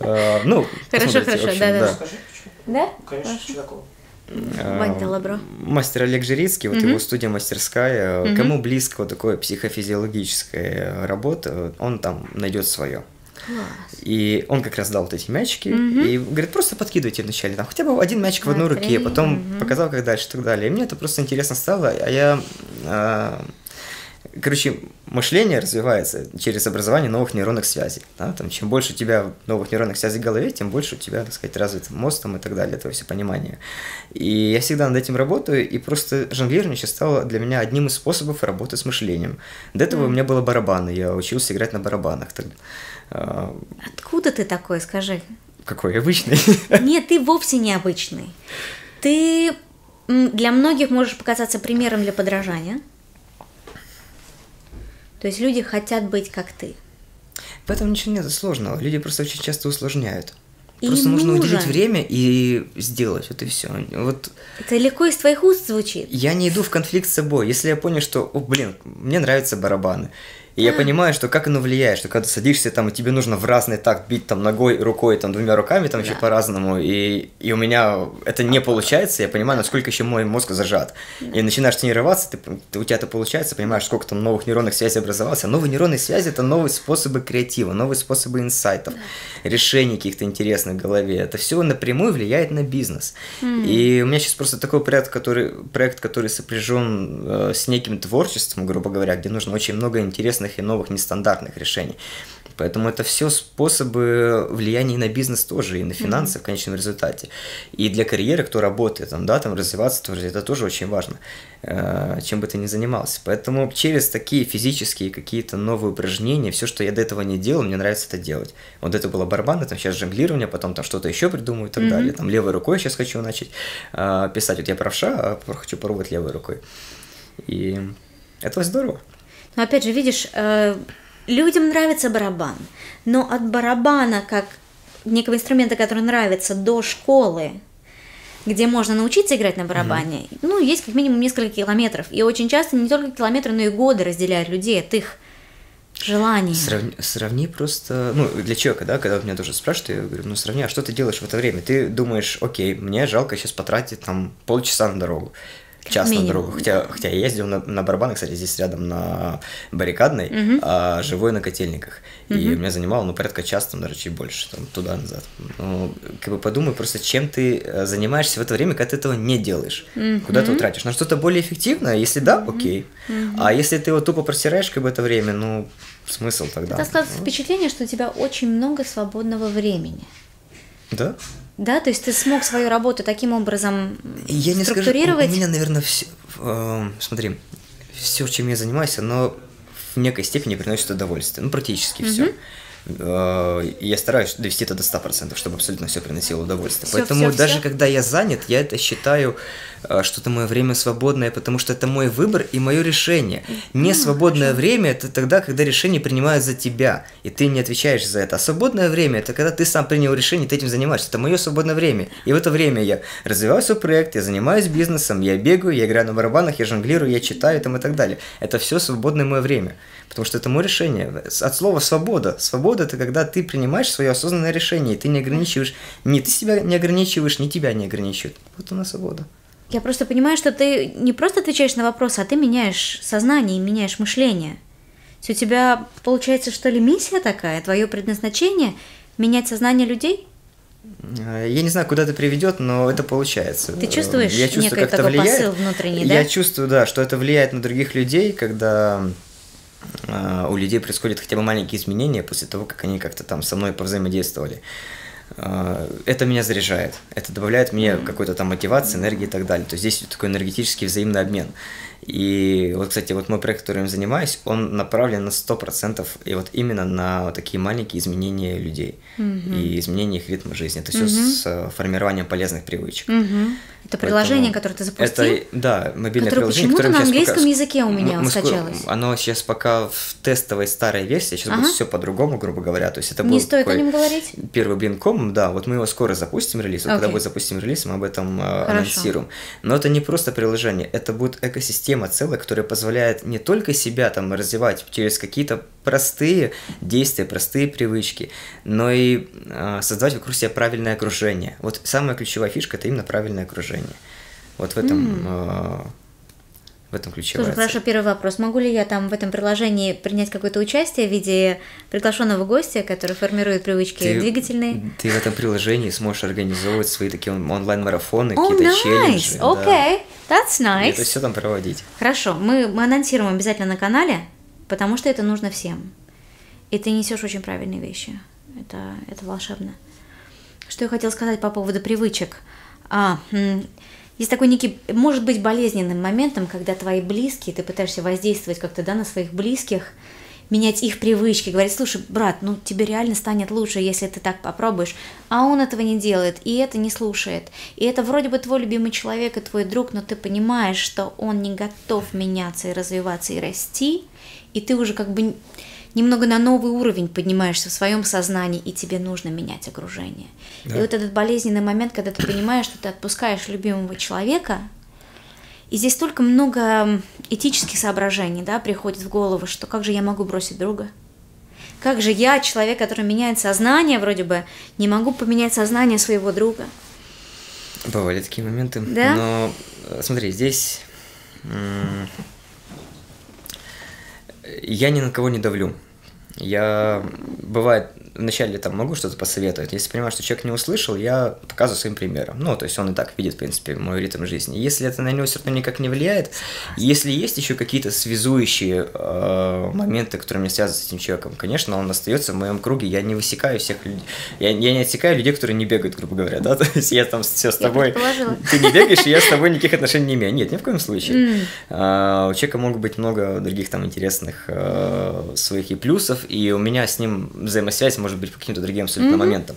А, Ну, Хорошо, хорошо. Скажи, почему? Да? Конечно, Чудаков. А, Вань Талабро. Мастер Олег Жирицкий, вот его студия мастерская. Мгм. Кому близко вот такое психофизиологическая работа, он там найдет свое. Класс. И он как раз дал вот эти мячики Мгм. и говорит, просто подкидывайте вначале, там хотя бы один мячик в одной Смотри, руке, потом мгм. показал, как дальше и так далее. И мне это просто интересно стало, а я... Короче, мышление развивается через образование новых нейронных связей. Да? Там, чем больше у тебя новых нейронных связей в голове, тем больше у тебя, так сказать, развит мозг там, и так далее, это все понимание. И я всегда над этим работаю, и просто жонглирование сейчас стало для меня одним из способов работы с мышлением. До этого у меня было барабаны, я учился играть на барабанах. Так, а, Откуда ты такой, скажи? какой обычный. Нет, ты вовсе необычный. Ты м, для многих можешь показаться примером для подражания. То есть люди хотят быть как ты. В этом ничего нет сложного. Люди просто очень часто усложняют. И Просто нужно уделить время и сделать. Вот и все. Вот Это легко из твоих уст звучит. я не иду в конфликт с собой. Если я понял, что, о, блин, мне нравятся барабаны. И я понимаю, что как оно влияет, что когда ты садишься там, и тебе нужно в разный такт бить там ногой, рукой, там двумя руками, там еще Да. по-разному, и, и у меня это не получается, я понимаю, насколько еще мой мозг зажат. И начинаешь тренироваться, ты, ты- у тебя это получается, понимаешь, сколько там новых нейронных связей образовалось. А новые нейронные связи это новые способы креатива, новые способы инсайтов, решений каких-то интересных в голове. Это все напрямую влияет на бизнес. И у меня сейчас просто такой проект, который, проект, который сопряжен э, с неким творчеством, грубо говоря, где нужно очень много интересных и новых нестандартных решений. Поэтому это все способы влияния и на бизнес тоже, и на финансы в конечном результате. И для карьеры, кто работает, там, да, там развиваться тоже, это тоже очень важно, э, чем бы ты ни занимался. Поэтому через такие физические какие-то новые упражнения, все, что я до этого не делал, мне нравится это делать. Вот это было барабаны, там сейчас жонглирование, потом там что-то еще придумаю и так далее. Там левой рукой сейчас хочу начать э, писать. Вот я правша, а хочу попробовать левой рукой. И это здорово. Но опять же, видишь, э, людям нравится барабан, но от барабана как некого инструмента, который нравится, до школы, где можно научиться играть на барабане, ну, есть как минимум несколько километров. И очень часто не только километры, но и годы разделяют людей от их желаний. Сравни, сравни просто, ну, для человека, да, когда меня тоже спрашивают, я говорю, ну, сравни, а что ты делаешь в это время? Ты думаешь, окей, мне жалко сейчас потратить там полчаса на дорогу, час на минимум, дорогу. Хотя, хотя я ездил на, на барабанах, кстати, здесь рядом на баррикадной, а живой на котельниках. И меня занимало, ну, порядка часа, там, даже чуть больше, там, туда-назад. Ну, как бы подумай просто, чем ты э, занимаешься в это время, когда ты этого не делаешь. Куда ты его тратишь? На что-то более эффективное? Если да, окей. А если ты его тупо просираешь как бы это время, ну, смысл тогда? Это складывается впечатление, что у тебя очень много свободного времени. Да? Да, то есть ты смог свою работу таким образом Я не скажу, у структурировать. меня, наверное, все, смотри, все, чем я занимаюсь, оно в некой степени приносит удовольствие. Ну, практически все. Я стараюсь довести это до 100%, чтобы абсолютно все приносило удовольствие. Всё, Поэтому всё, даже всё. когда я занят, я это считаю, э, что это мое время свободное, потому что это мой выбор и мое решение. Не свободное время это тогда, когда решение принимают за тебя, и ты не отвечаешь за это. А свободное время это когда ты сам принял решение, ты этим занимаешься. Это мое свободное время. И в это время я развиваю свой проект, я занимаюсь бизнесом, я бегаю, я играю на барабанах, я жонглирую, я читаю там и так далее. Это все свободное мое время. Потому что это мое решение. От слова свобода. Свобода это когда ты принимаешь свое осознанное решение, и ты не ограничиваешь, ни ты себя не ограничиваешь, ни тебя не ограничивают. Вот она свобода. Я просто понимаю, что ты не просто отвечаешь на вопросы, а ты меняешь сознание и меняешь мышление. То есть у тебя получается, что ли, миссия такая, твое предназначение менять сознание людей? Я не знаю, куда это приведет, но это получается. Ты чувствуешь Я чувствую, некий как это такой влияет. посыл внутренний, Я да? чувствую, да, что это влияет на других людей, когда э, у людей происходят хотя бы маленькие изменения после того, как они как-то там со мной повзаимодействовали. Это меня заряжает, это добавляет мне какой-то там мотивации, энергии и так далее. То есть здесь такой энергетический взаимный обмен. И вот, кстати, вот мой проект, которым я занимаюсь, он направлен на 100% и вот именно на вот такие маленькие изменения людей и изменения их ритма жизни. Это все с э, формированием полезных привычек. Мгм. Это приложение, Поэтому которое ты запустил? Это, да, мобильное которое приложение, которое на английском пока... языке у меня мы, скачалось. Оно сейчас пока в тестовой старой версии, сейчас ага. будет все по-другому, грубо говоря. То есть это Не стоит о нем говорить? Первый блинком, да, вот мы его скоро запустим релиз. Вот okay. когда будет запустим релиз, мы об этом э, анонсируем. Но это не просто приложение, это будет экосистема целая, которая позволяет не только себя там развивать через какие-то простые действия, простые привычки, но и э, создавать вокруг себя правильное окружение. Вот самая ключевая фишка – это именно правильное окружение. Вот в этом, mm. э, в этом ключе. Слушай, хорошо, первый вопрос. Могу ли я там в этом приложении принять какое-то участие в виде приглашенного гостя, который формирует привычки ты, двигательные? Ты в этом приложении сможешь организовывать свои такие онлайн-марафоны, oh, какие-то nice. челленджи. Okay. Да. That's nice. И это все там проводить. Хорошо, мы, мы анонсируем обязательно на канале, потому что это нужно всем. И ты несешь очень правильные вещи. Это, это волшебно. Что я хотела сказать по поводу привычек? А, есть такой некий, может быть, болезненным моментом, когда твои близкие, ты пытаешься воздействовать как-то, да, на своих близких, менять их привычки, говорить, слушай, брат, ну тебе реально станет лучше, если ты так попробуешь, а он этого не делает, и это не слушает, и это вроде бы твой любимый человек и твой друг, но ты понимаешь, что он не готов меняться и развиваться и расти, и ты уже как бы немного на новый уровень поднимаешься в своем сознании, и тебе нужно менять окружение. Да. И вот этот болезненный момент, когда ты понимаешь, что ты отпускаешь любимого человека, и здесь столько много этических соображений, да, приходит в голову, что как же я могу бросить друга? Как же я, человек, который меняет сознание, вроде бы, не могу поменять сознание своего друга? Бывали такие моменты. Да? Но э, смотри, здесь я ни на кого не давлю. Я, бывает, вначале там могу что-то посоветовать. Если понимаю, что человек не услышал, я показываю своим примером. Ну, то есть он и так видит, в принципе, мой ритм жизни. Если это на него все равно никак не влияет, если есть еще какие-то связующие э, моменты, которые меня связывают с этим человеком, конечно, он остается в моем круге. Я не высекаю всех людей. Я, я не отсекаю людей, которые не бегают, грубо говоря, да. То есть я там все с тобой. Ты не бегаешь, и я с тобой никаких отношений не имею. Нет, ни в коем случае. Mm. У человека могут быть много других там интересных э, своих и плюсов, и у меня с ним взаимосвязь может быть по каким-то другим абсолютно mm-hmm. моментам.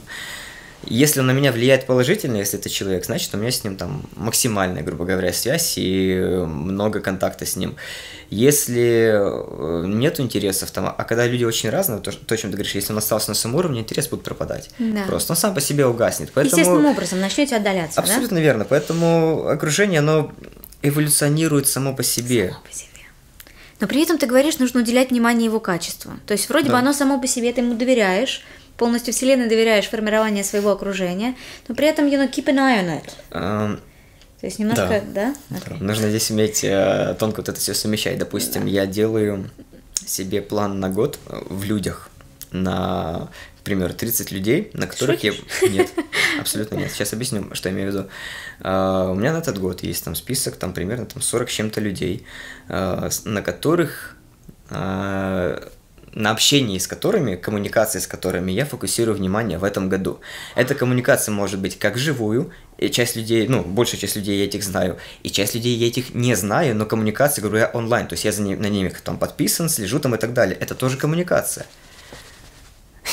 Если он на меня влияет положительно, если это человек, значит, у меня с ним там максимальная, грубо говоря, связь и много контакта с ним. Если э, нет интересов, там, а когда люди очень разные, то, то, о чем ты говоришь, если он остался на своем уровне, интерес будет пропадать. Да. Просто он сам по себе угаснет. Поэтому... Естественным образом начнете отдаляться, Абсолютно да? верно. Поэтому окружение, оно эволюционирует само по себе. Само по себе. Но при этом ты говоришь, нужно уделять внимание его качеству. То есть вроде да. бы оно само по себе, ты ему доверяешь, полностью вселенной доверяешь формированию своего окружения, но при этом, you know, keep an eye on it. Um, То есть немножко, да? да? Okay. Нужно здесь иметь э, тонко вот это все совмещать. Допустим, да. я делаю себе план на год в людях, на примеру, 30 людей, на которых Шутишь? я... Нет, абсолютно нет. Сейчас объясню, что я имею в виду. Uh, у меня на этот год есть там список, там примерно там 40 с чем-то людей, uh, на которых uh, на общении с которыми, коммуникации с которыми я фокусирую внимание в этом году. Эта коммуникация может быть как живую, и часть людей, ну, большая часть людей я этих знаю, и часть людей я этих не знаю, но коммуникация, говорю я, онлайн, то есть я за ними, на ними там подписан, слежу там и так далее. Это тоже коммуникация.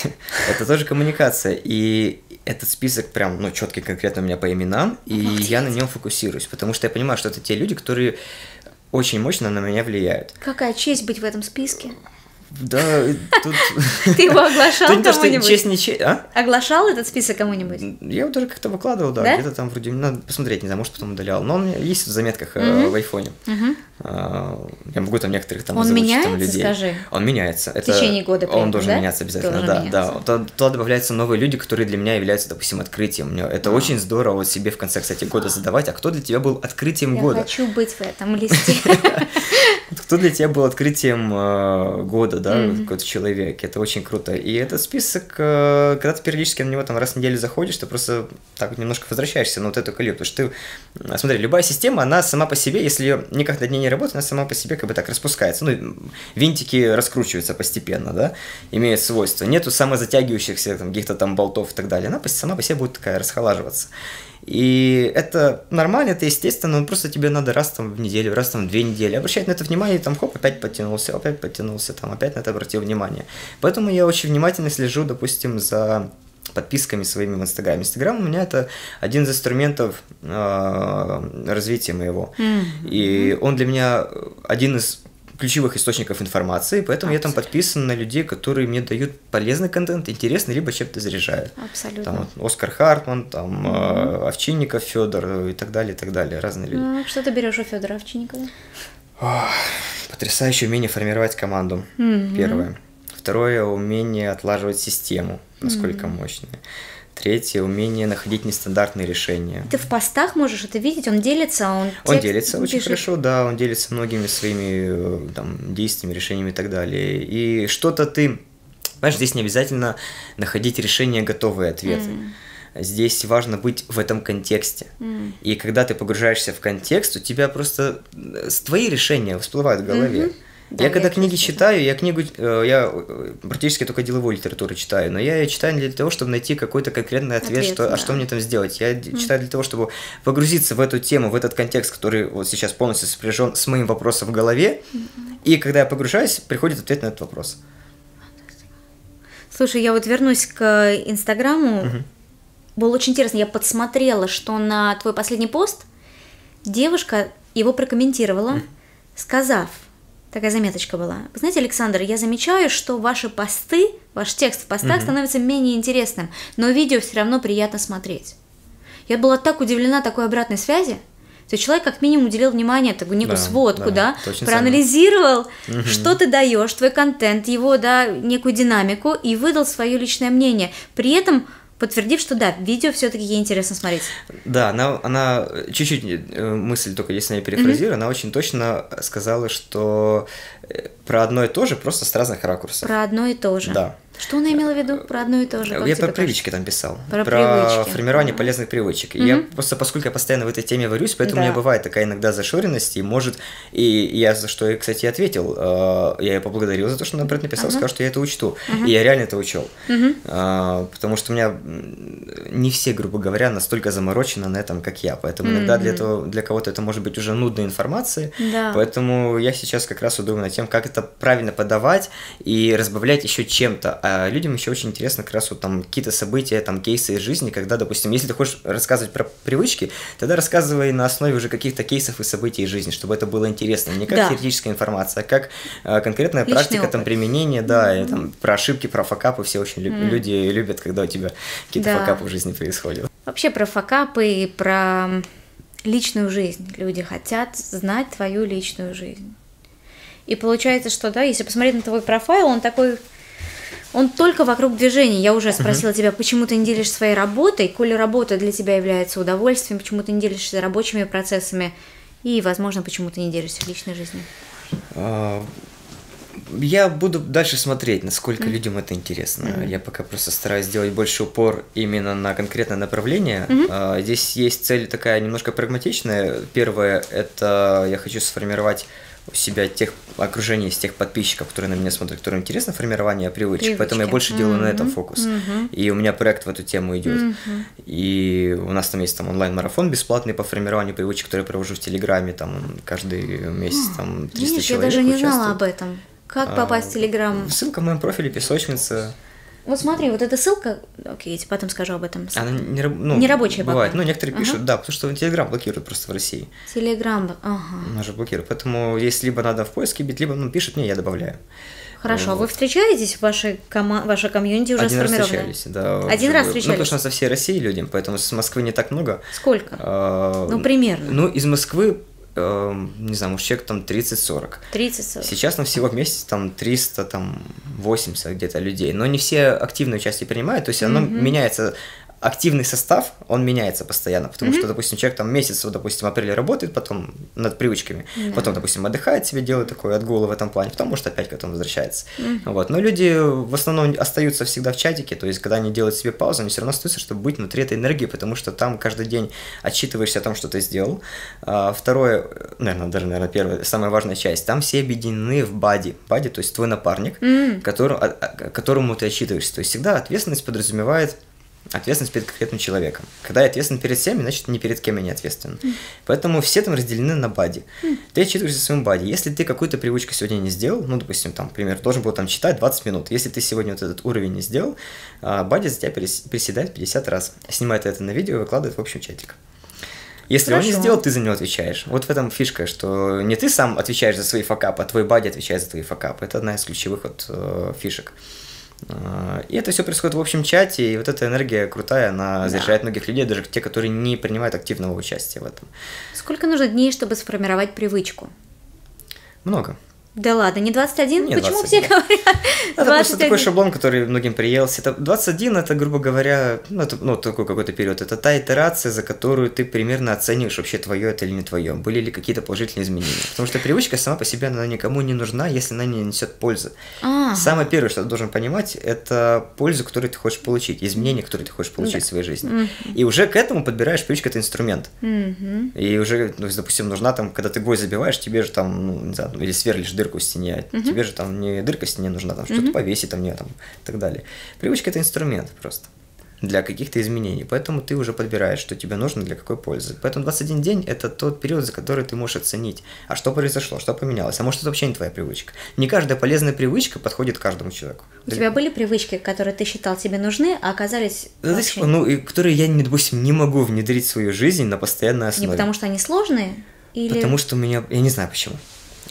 это тоже коммуникация. И этот список прям, ну, четкий конкретно у меня по именам, и Молодец. я на нем фокусируюсь, потому что я понимаю, что это те люди, которые очень мощно на меня влияют. Какая честь быть в этом списке? Да, тут... Ты его оглашал кому-нибудь? Честь не честь, а? Оглашал этот список кому-нибудь? Я его тоже как-то выкладывал, да, где-то там вроде, надо посмотреть, не знаю, может потом удалял, но он есть в заметках э, в айфоне. А, я могу там некоторых там Он меняется, скажи? Он меняется. В течение года Он должен меняться обязательно, да, да. Туда добавляются новые люди, которые для меня являются, допустим, открытием. Это очень здорово вот себе в конце, кстати, года задавать, а кто для тебя был открытием года? Я хочу быть в этом листе. Кто для тебя был открытием э, года, да, какой-то человек? Это очень круто. И этот список, э, когда ты периодически на него там раз в неделю заходишь, ты просто так немножко возвращаешься на вот эту колею. Потому что ты, э, смотри, любая система, она сама по себе, если ее никак над ней не работает, она сама по себе как бы так распускается. Ну, винтики раскручиваются постепенно, да, имеют свойства. Нету самозатягивающихся там, каких-то там болтов и так далее. Она сама по себе будет такая расхолаживаться. И это нормально, это естественно, но просто тебе надо раз там в неделю, раз там в две недели обращать на это внимание, и там хоп, опять подтянулся, опять подтянулся, там опять на это обратил внимание. Поэтому я очень внимательно слежу, допустим, за подписками своими в Инстаграме. Инстаграм у меня это один из инструментов э, развития моего. Mm-hmm. И он для меня один из ключевых источников информации, поэтому Абсолютно. я там подписан на людей, которые мне дают полезный контент, интересный, либо чем-то заряжают. Абсолютно. Там вот, Оскар Хартман, там mm-hmm. Овчинников Федор и так далее, и так далее, разные люди. Ну, что ты берешь у Федора Овчинникова? потрясающее умение формировать команду. Mm-hmm. Первое. Второе умение отлаживать систему, насколько mm-hmm. мощное. Третье – умение находить нестандартные решения. Ты в постах можешь это видеть? Он делится? Он, он делится очень пишет. хорошо, да, он делится многими своими э, там, действиями, решениями и так далее. И что-то ты... Понимаешь, здесь не обязательно находить решения, готовые ответы. Mm. Здесь важно быть в этом контексте. Mm. И когда ты погружаешься в контекст, у тебя просто э, твои решения всплывают в голове. Mm-hmm. Да, я когда я книги читаю, я книгу, э, я э, практически только деловую литературу читаю, но я ее читаю не для того, чтобы найти какой-то конкретный ответ, ответ что, да. а что мне там сделать. Я mm. читаю для того, чтобы погрузиться в эту тему, в этот контекст, который вот сейчас полностью сопряжен с моим вопросом в голове, mm. и когда я погружаюсь, приходит ответ на этот вопрос. Слушай, я вот вернусь к Инстаграму. Угу. Было очень интересно, я подсмотрела, что на твой последний пост девушка его прокомментировала, угу. сказав, такая заметочка была. Вы знаете, Александр, я замечаю, что ваши посты, ваш текст в постах угу. становится менее интересным, но видео все равно приятно смотреть. Я была так удивлена такой обратной связи. То есть человек как минимум уделил внимание, такую некую да, сводку, да, да проанализировал, угу. что ты даешь, твой контент, его, да, некую динамику и выдал свое личное мнение. При этом подтвердив, что да, видео все-таки ей интересно смотреть. Да, она, она чуть-чуть э, мысль только если я перефразирую, mm-hmm. она очень точно сказала, что э, про одно и то же, просто с разных ракурсов. Про одно и то же. Да. Что она имела в виду про одно и то же? Я про привычки там писал. Про, про привычки. формирование полезных привычек. Mm-hmm. Я просто, поскольку я постоянно в этой теме варюсь, поэтому да. у меня бывает такая иногда зашоренность, и может, и я за что, кстати, ответил, э, я ее поблагодарил за то, что она про это написала, uh-huh. сказал, что я это учту. Uh-huh. И я реально это учел. Uh-huh. Потому что у меня не все, грубо говоря, настолько заморочены на этом, как я. Поэтому mm-hmm. иногда для этого, для кого-то это может быть уже нудная информация. Да. Поэтому я сейчас как раз думаю над тем, как это правильно подавать и разбавлять еще чем-то. А людям еще очень интересно как раз вот там какие-то события, там кейсы из жизни, когда, допустим, если ты хочешь рассказывать про привычки, тогда рассказывай на основе уже каких-то кейсов и событий из жизни, чтобы это было интересно. Не как да. теоретическая информация, а как э, конкретная Личный практика, опыт. там, применения, да, mm-hmm. и, там, про ошибки, про факапы, все очень mm-hmm. люди любят, когда у тебя какие-то да. факапы в жизни происходят. Вообще про факапы и про личную жизнь. Люди хотят знать твою личную жизнь. И получается, что, да, если посмотреть на твой профайл, он такой он только вокруг движения. Я уже спросила uh-huh. тебя, почему ты не делишься своей работой, коли работа для тебя является удовольствием, почему ты не делишься рабочими процессами и, возможно, почему ты не делишься личной жизнью. А, я буду дальше смотреть, насколько mm-hmm. людям это интересно. Mm-hmm. Я пока просто стараюсь сделать больше упор именно на конкретное направление. Mm-hmm. Здесь есть цель такая немножко прагматичная. Первое это я хочу сформировать у себя тех окружение из тех подписчиков, которые на меня смотрят, которым интересно формирование привычек, Привычки. поэтому я больше делаю mm-hmm. на этом фокус. Mm-hmm. И у меня проект в эту тему идет. Mm-hmm. И у нас там есть там онлайн-марафон бесплатный по формированию привычек, который я провожу в Телеграме, там каждый месяц там 300 Видишь, человек я даже не знала об этом. Как попасть а, в Телеграм? Ссылка в моем профиле, песочница. Вот смотри, вот эта ссылка, окей, я тебе потом скажу об этом. Она не, ну, не рабочая бывает. Пока. Ну, некоторые ага. пишут, да, потому что Телеграм блокирует просто в России. Телеграм, ага. Она же блокирует. Поэтому здесь либо надо в поиске бить, либо ну, пишет мне, я добавляю. Хорошо, вот. а вы встречаетесь, вашей кома... ваша комьюнити уже Один раз встречались, да. Один раз встречались? Ну, потому что у нас со всей России людям, поэтому с Москвы не так много. Сколько? А... Ну, примерно. Ну, из Москвы э, не знаю, может, человек там 30-40. 30-40. Сейчас на всего вместе там 300, там 80 где-то людей, но не все активное участие принимают, то есть оно mm-hmm. меняется активный состав, он меняется постоянно, потому mm-hmm. что, допустим, человек там месяц, допустим, в апреле работает, потом над привычками, yeah. потом, допустим, отдыхает себе, делает такой отгул в этом плане, потом, может, опять к этому возвращается. Mm-hmm. Вот. Но люди в основном остаются всегда в чатике, то есть, когда они делают себе паузу, они все равно остаются, чтобы быть внутри этой энергии, потому что там каждый день отчитываешься о том, что ты сделал. А, второе, наверное, даже, наверное, первое, самая важная часть, там все объединены в бади. Бади, то есть твой напарник, mm-hmm. который, которому ты отчитываешься. То есть, всегда ответственность подразумевает ответственность перед конкретным человеком. Когда я ответственен перед всеми, значит, ни перед кем я не ответственен. Поэтому все там разделены на бади. Ты отчитываешься своем бади. Если ты какую-то привычку сегодня не сделал, ну, допустим, там, например, должен был там читать 20 минут. Если ты сегодня вот этот уровень не сделал, а, бади за тебя приседает 50 раз. Снимает это на видео и выкладывает в общем чатик. Если Хорошо. он не сделал, ты за него отвечаешь. Вот в этом фишка, что не ты сам отвечаешь за свои факапы, а твой бади отвечает за твои факапы. Это одна из ключевых вот, э, фишек. А, и это все происходит в общем чате, и вот эта энергия крутая, она заряжает да. многих людей, даже те, которые не принимают активного участия в этом. Сколько нужно дней, чтобы сформировать привычку? Много. Да ладно, не 21? Нет, Почему 21. все говорят 21? Это просто такой шаблон, который многим приелся. Это 21, это, грубо говоря, ну, это, ну, такой какой-то период. Это та итерация, за которую ты примерно оцениваешь, вообще твое это или не твое. Были ли какие-то положительные изменения. Потому что привычка сама по себе, она никому не нужна, если она не несет пользы. А-а-а. Самое первое, что ты должен понимать, это пользу, которую ты хочешь получить, изменения, которые ты хочешь получить да. в своей жизни. Mm-hmm. И уже к этому подбираешь привычку, это инструмент. Mm-hmm. И уже, ну, допустим, нужна там, когда ты гвоздь забиваешь, тебе же там, ну, не знаю, или сверлишь дырку дырку в стене. Угу. Тебе же там не дырка в стене нужна, там что-то повесить, там не там и так далее. Привычка это инструмент просто для каких-то изменений. Поэтому ты уже подбираешь, что тебе нужно, для какой пользы. Поэтому 21 день – это тот период, за который ты можешь оценить, а что произошло, что поменялось. А может, это вообще не твоя привычка. Не каждая полезная привычка подходит каждому человеку. У тебя были привычки, которые ты считал тебе нужны, а оказались вообще... Ну, и которые я, допустим, не могу внедрить в свою жизнь на постоянной основе. Не потому что они сложные? Или... Потому что у меня... Я не знаю почему.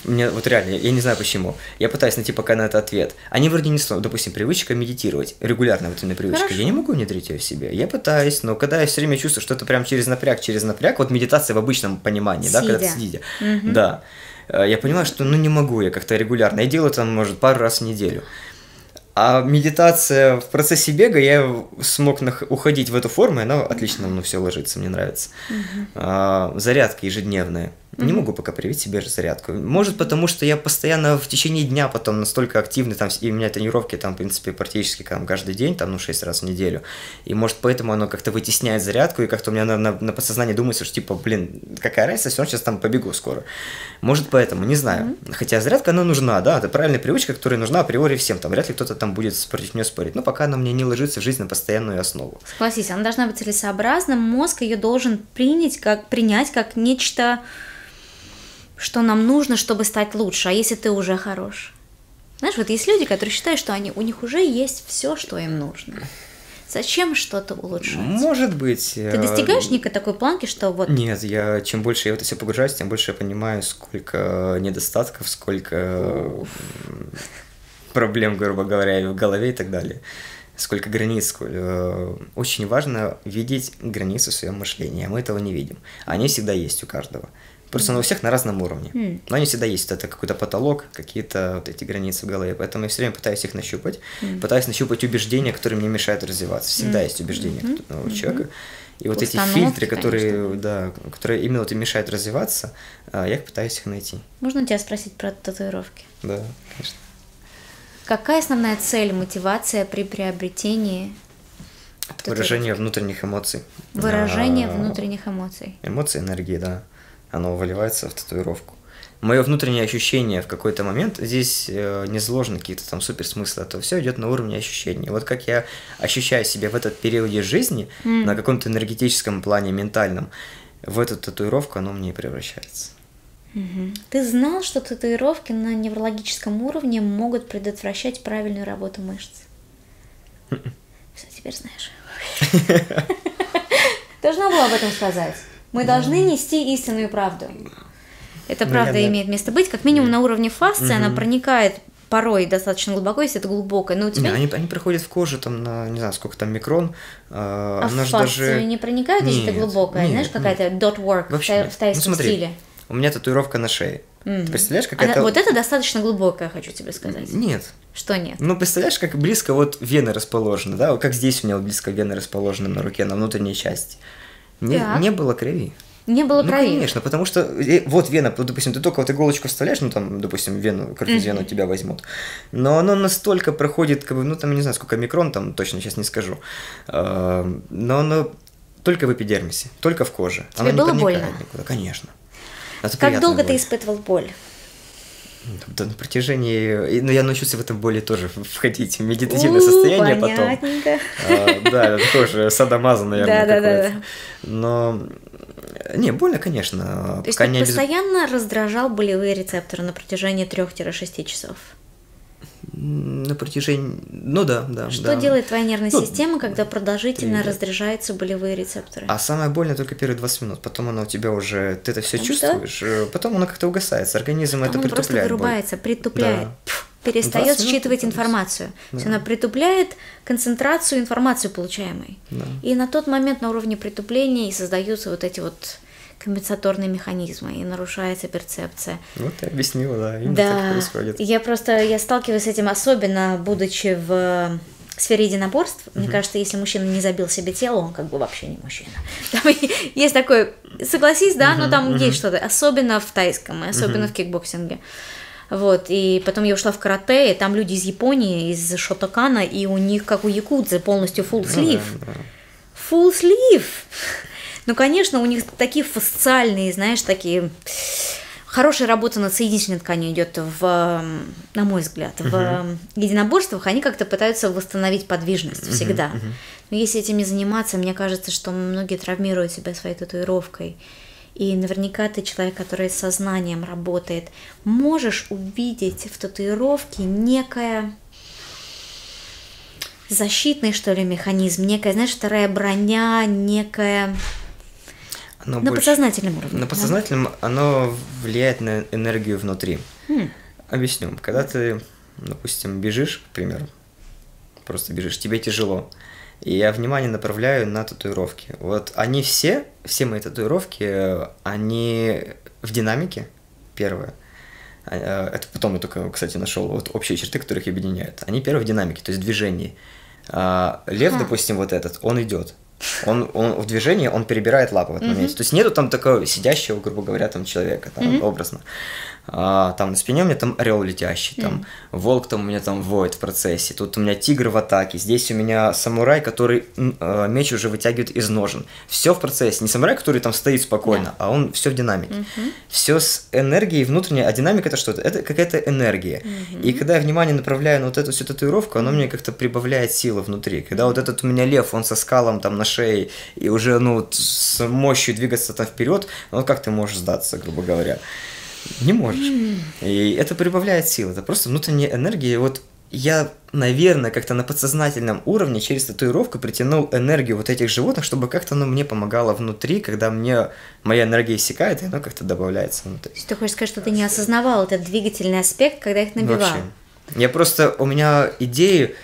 Мне вот реально, я не знаю почему. Я пытаюсь найти пока на это ответ. Они вроде не сложны. Допустим, привычка медитировать. Регулярно вот эта привычка. Хорошо. Я не могу внедрить ее в себе. Я пытаюсь, но когда я все время чувствую, что это прям через напряг, через напряг, вот медитация в обычном понимании, сидя. да, когда ты сидя. Угу. Да. Э, я понимаю, что ну не могу я как-то регулярно. Я делаю там, может, пару раз в неделю. А медитация в процессе бега, я смог уходить в эту форму, и она отлично ну, все ложится, мне нравится. Угу. А, зарядка ежедневная. Mm-hmm. Не могу пока привить себе зарядку. Может, потому что я постоянно в течение дня потом настолько активный, там, и у меня тренировки там, в принципе, практически там, каждый день, там, ну, 6 раз в неделю. И может, поэтому оно как-то вытесняет зарядку, и как-то у меня на, на, на подсознании думается, что, типа, блин, какая разница, все равно сейчас там побегу скоро. Может, поэтому, не знаю. Mm-hmm. Хотя зарядка, она нужна, да, это правильная привычка, которая нужна априори всем. Там вряд ли кто-то там будет против нее спорить. Но пока она мне не ложится в жизнь на постоянную основу. Согласись, она должна быть целесообразна, мозг ее должен принять как, принять как нечто что нам нужно, чтобы стать лучше, а если ты уже хорош? Знаешь, вот есть люди, которые считают, что они, у них уже есть все, что им нужно. Зачем что-то улучшать? Может быть. Ты достигаешь некой такой планки, что вот... Нет, я чем больше я в это все погружаюсь, тем больше я понимаю, сколько недостатков, сколько проблем, грубо говоря, в голове и так далее. Сколько границ. Сколько... Э, очень важно видеть границы в своем мышлении, а мы этого не видим. Они всегда есть у каждого. Просто mm. у всех на разном уровне. Mm. Но они всегда есть. Это какой-то потолок, какие-то вот эти границы в голове. Поэтому я все время пытаюсь их нащупать. Mm. Пытаюсь нащупать убеждения, которые мне мешают развиваться. Всегда mm. есть убеждения mm-hmm. у человека. И вот Установки, эти фильтры, которые, конечно. да, которые именно вот и мешают развиваться, а, я пытаюсь их найти. Можно тебя спросить про татуировки? Да, конечно. Какая основная цель, мотивация при приобретении это выражение внутренних эмоций. Выражение а, внутренних эмоций. Эмоции, энергии, да оно выливается в татуировку. Мое внутреннее ощущение в какой-то момент, здесь э, не заложены какие-то там суперсмыслы, а то все идет на уровне ощущений. Вот как я ощущаю себя в этот периоде жизни, mm. на каком-то энергетическом плане, ментальном, в эту татуировку оно мне и превращается. Угу. Ты знал, что татуировки на неврологическом уровне могут предотвращать правильную работу мышц? Все, теперь знаешь. Должна была об этом сказать. Мы должны нести истинную правду. Это правда Наверное. имеет место быть, как минимум на уровне фасции угу. она проникает порой достаточно глубоко, если это глубокое. Но у тебя... Не, они, они проходят в кожу там на, не знаю, сколько там микрон. Э, а в фасцию даже... не проникают, если это глубокое? Нет, Знаешь, какая-то dot work Вообще, в, тайском ну, смотри, стиле? У меня татуировка на шее. Mm-hmm. Ты представляешь, как это... Вот это достаточно глубокое, хочу тебе сказать. Нет. Что нет? Ну, представляешь, как близко вот вены расположены, да? Вот как здесь у меня вот близко вены расположены на руке, на внутренней части. Не, не было крови. Не было крови. Ну, конечно, потому что э, вот вена, допустим, ты только вот иголочку вставляешь, ну там, допустим, вену, кровь из вены у тебя возьмут, но оно настолько проходит, как бы, ну там, не знаю, сколько микрон, там точно сейчас не скажу, а, но оно только в эпидермисе, только в коже. Тебе оно было больно? Никуда, конечно. Это как долго боль. ты испытывал боль? Да, на протяжении... Ну, я научился в этом более тоже входить в медитативное состояние потом. А, да, это тоже садомаза, наверное, да, да, да. Но... Не, больно, конечно. То есть ты постоянно раздражал болевые рецепторы на протяжении 3-6 часов? На протяжении... Ну да, да. Что да. делает твоя нервная ну, система, когда продолжительно ты... раздражаются болевые рецепторы? А самое больное только первые 20 минут. Потом оно у тебя уже... Ты это все Потому чувствуешь. Что? Э, потом оно как-то угасается. Организм потом это он притупляет. просто вырубается, боль. притупляет. Да. перестает считывать информацию. Да. То есть она притупляет концентрацию информации получаемой. Да. И на тот момент на уровне притупления и создаются вот эти вот компенсаторные механизмы, и нарушается перцепция. Вот ты объяснила, да, именно да. так происходит. Я просто, я сталкиваюсь с этим особенно, будучи в сфере единоборств, uh-huh. мне кажется, если мужчина не забил себе тело, он как бы вообще не мужчина. Там есть такой, согласись, да, uh-huh, но там uh-huh. есть что-то, особенно в тайском, особенно uh-huh. в кикбоксинге. Вот, и потом я ушла в карате, и там люди из Японии, из Шотокана, и у них, как у якудзы, полностью full sleeve. Ну, да, да. Full sleeve! Ну, конечно, у них такие фасциальные, знаешь, такие хорошая работа над соединительной тканью идет в, на мой взгляд, в uh-huh. единоборствах они как-то пытаются восстановить подвижность uh-huh, всегда. Uh-huh. Но если этим не заниматься, мне кажется, что многие травмируют себя своей татуировкой. И наверняка ты человек, который с сознанием работает, можешь увидеть в татуировке некое защитный, что ли, механизм, некая, знаешь, вторая броня, некая оно на больше... подсознательном уровне. На подсознательном да? оно влияет на энергию внутри. Хм. Объясню. Когда ты, допустим, бежишь, к примеру, просто бежишь, тебе тяжело, и я внимание направляю на татуировки. Вот они все, все мои татуировки, они в динамике, первое. А, э, это потом я только, кстати, нашел вот общие черты, которые их объединяют. Они первые в динамике, то есть в движении. А, лев, а. допустим, вот этот, он идет. Он, он в движении, он перебирает лапы в этом mm-hmm. моменте. То есть нету там такого сидящего, грубо говоря, там человека, там, mm-hmm. образно а, там на спине у меня там орел летящий, там mm. волк там у меня там воет в процессе, тут у меня тигр в атаке, здесь у меня самурай, который э, меч уже вытягивает из ножен. Все в процессе, не самурай, который там стоит спокойно, yeah. а он все в динамике. Mm-hmm. Все с энергией внутренней, а динамика это что-то? Это какая-то энергия. Mm-hmm. И когда я внимание направляю на вот эту всю татуировку, оно мне как-то прибавляет силы внутри. Когда вот этот у меня лев, он со скалом там на шее и уже ну с мощью двигаться там вперед, ну как ты можешь сдаться, грубо говоря? Не можешь. И это прибавляет сил. Это просто внутренняя энергия. Вот я, наверное, как-то на подсознательном уровне через татуировку притянул энергию вот этих животных, чтобы как-то оно мне помогало внутри, когда мне моя энергия иссякает, и оно как-то добавляется внутрь. То есть ты хочешь сказать, что ты не осознавал этот двигательный аспект, когда их набивал? Вообще. Я просто, у меня идеи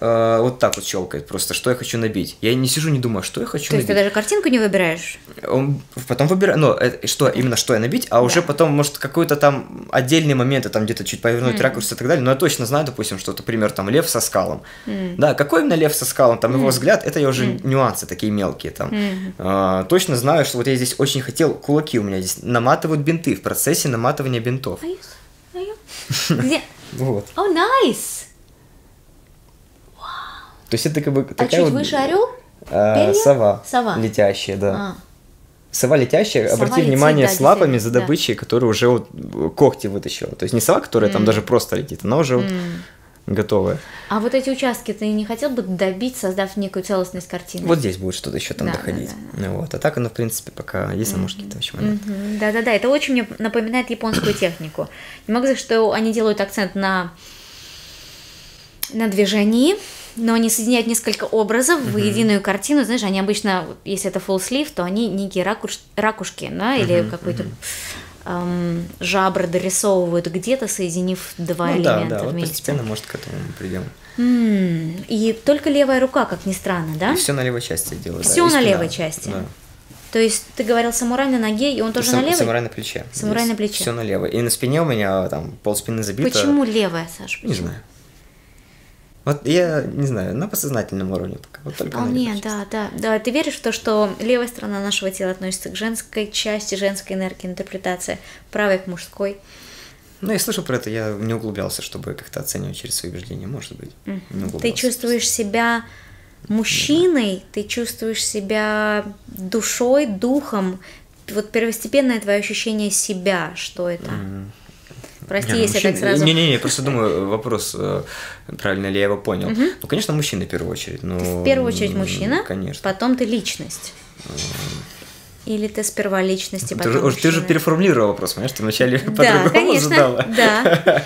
э, вот так вот щелкает просто, что я хочу набить. Я не сижу, не думаю, что я хочу То набить. То есть ты даже картинку не выбираешь? Он, потом выбираю, ну, это, что, именно что я набить, а да. уже потом, может, какой-то там отдельный момент, там где-то чуть повернуть mm. ракурс и так далее, но я точно знаю, допустим, что, например, там лев со скалом. Mm. Да, какой именно лев со скалом, там mm. его взгляд, это я уже mm. нюансы такие мелкие там. Mm. А, точно знаю, что вот я здесь очень хотел, кулаки у меня здесь наматывают бинты в процессе наматывания бинтов. Где? Вот. О, nice! То есть это как бы такая а чуть вот... выше орел? А, сова. Сова. Летящая, да. А. Сова летящая, сова обрати летит, внимание, да, с лапами за добычей, да. которая уже вот когти вытащила. То есть не сова, которая mm. там даже просто летит, она уже mm. вот готовая. А вот эти участки ты не хотел бы добить, создав некую целостность картины? Вот здесь будет что-то еще там да, доходить. Да, да. Вот. А так оно, в принципе, пока есть, может, какие-то вообще моменты. Mm-hmm. Да-да-да, это очень мне напоминает японскую технику. Не могу сказать, что они делают акцент на, на движении, но они соединяют несколько образов uh-huh. в единую картину. Знаешь, они обычно, если это full sleeve, то они некие ракуш, ракушки, да, или uh-huh, какой-то эм, жабры дорисовывают где-то, соединив два ну, элемента да, да, вместе. Вот постепенно, может, к этому мы придем. Mm, и только левая рука, как ни странно, да? И все на левой части делаю. Все да, на левой части. Да. То есть ты говорил самурай на ноге, и он тоже Сам, на левой? Самурай на плече. Самурай Здесь на плече. Все на левой. И на спине у меня там пол спины забито. Почему левая, Саша? Почему? Не знаю. Вот я не знаю, на подсознательном уровне пока. Вот только Вполне, да, да, да. Ты веришь в то, что левая сторона нашего тела относится к женской части, женской энергии, интерпретация, правая к мужской? Ну, я слышал про это, я не углублялся, чтобы как-то оценивать через свои убеждения, может быть. Mm-hmm. Ты чувствуешь себя мужчиной, да. ты чувствуешь себя душой, духом. Вот первостепенное твое ощущение себя, что это? Mm-hmm. Прости, Не, ну, если я так мужчины- сразу... Не-не-не, я просто думаю, вопрос, э, правильно ли я его понял. Ну, конечно, мужчина в первую очередь. Но, Ты в первую очередь мужчина, Конечно. потом ты личность. Или ты сперва личность, и Ты потом же, ты же мужчина? переформулировал вопрос, понимаешь? Ты вначале Да, по-другому конечно, задала. да.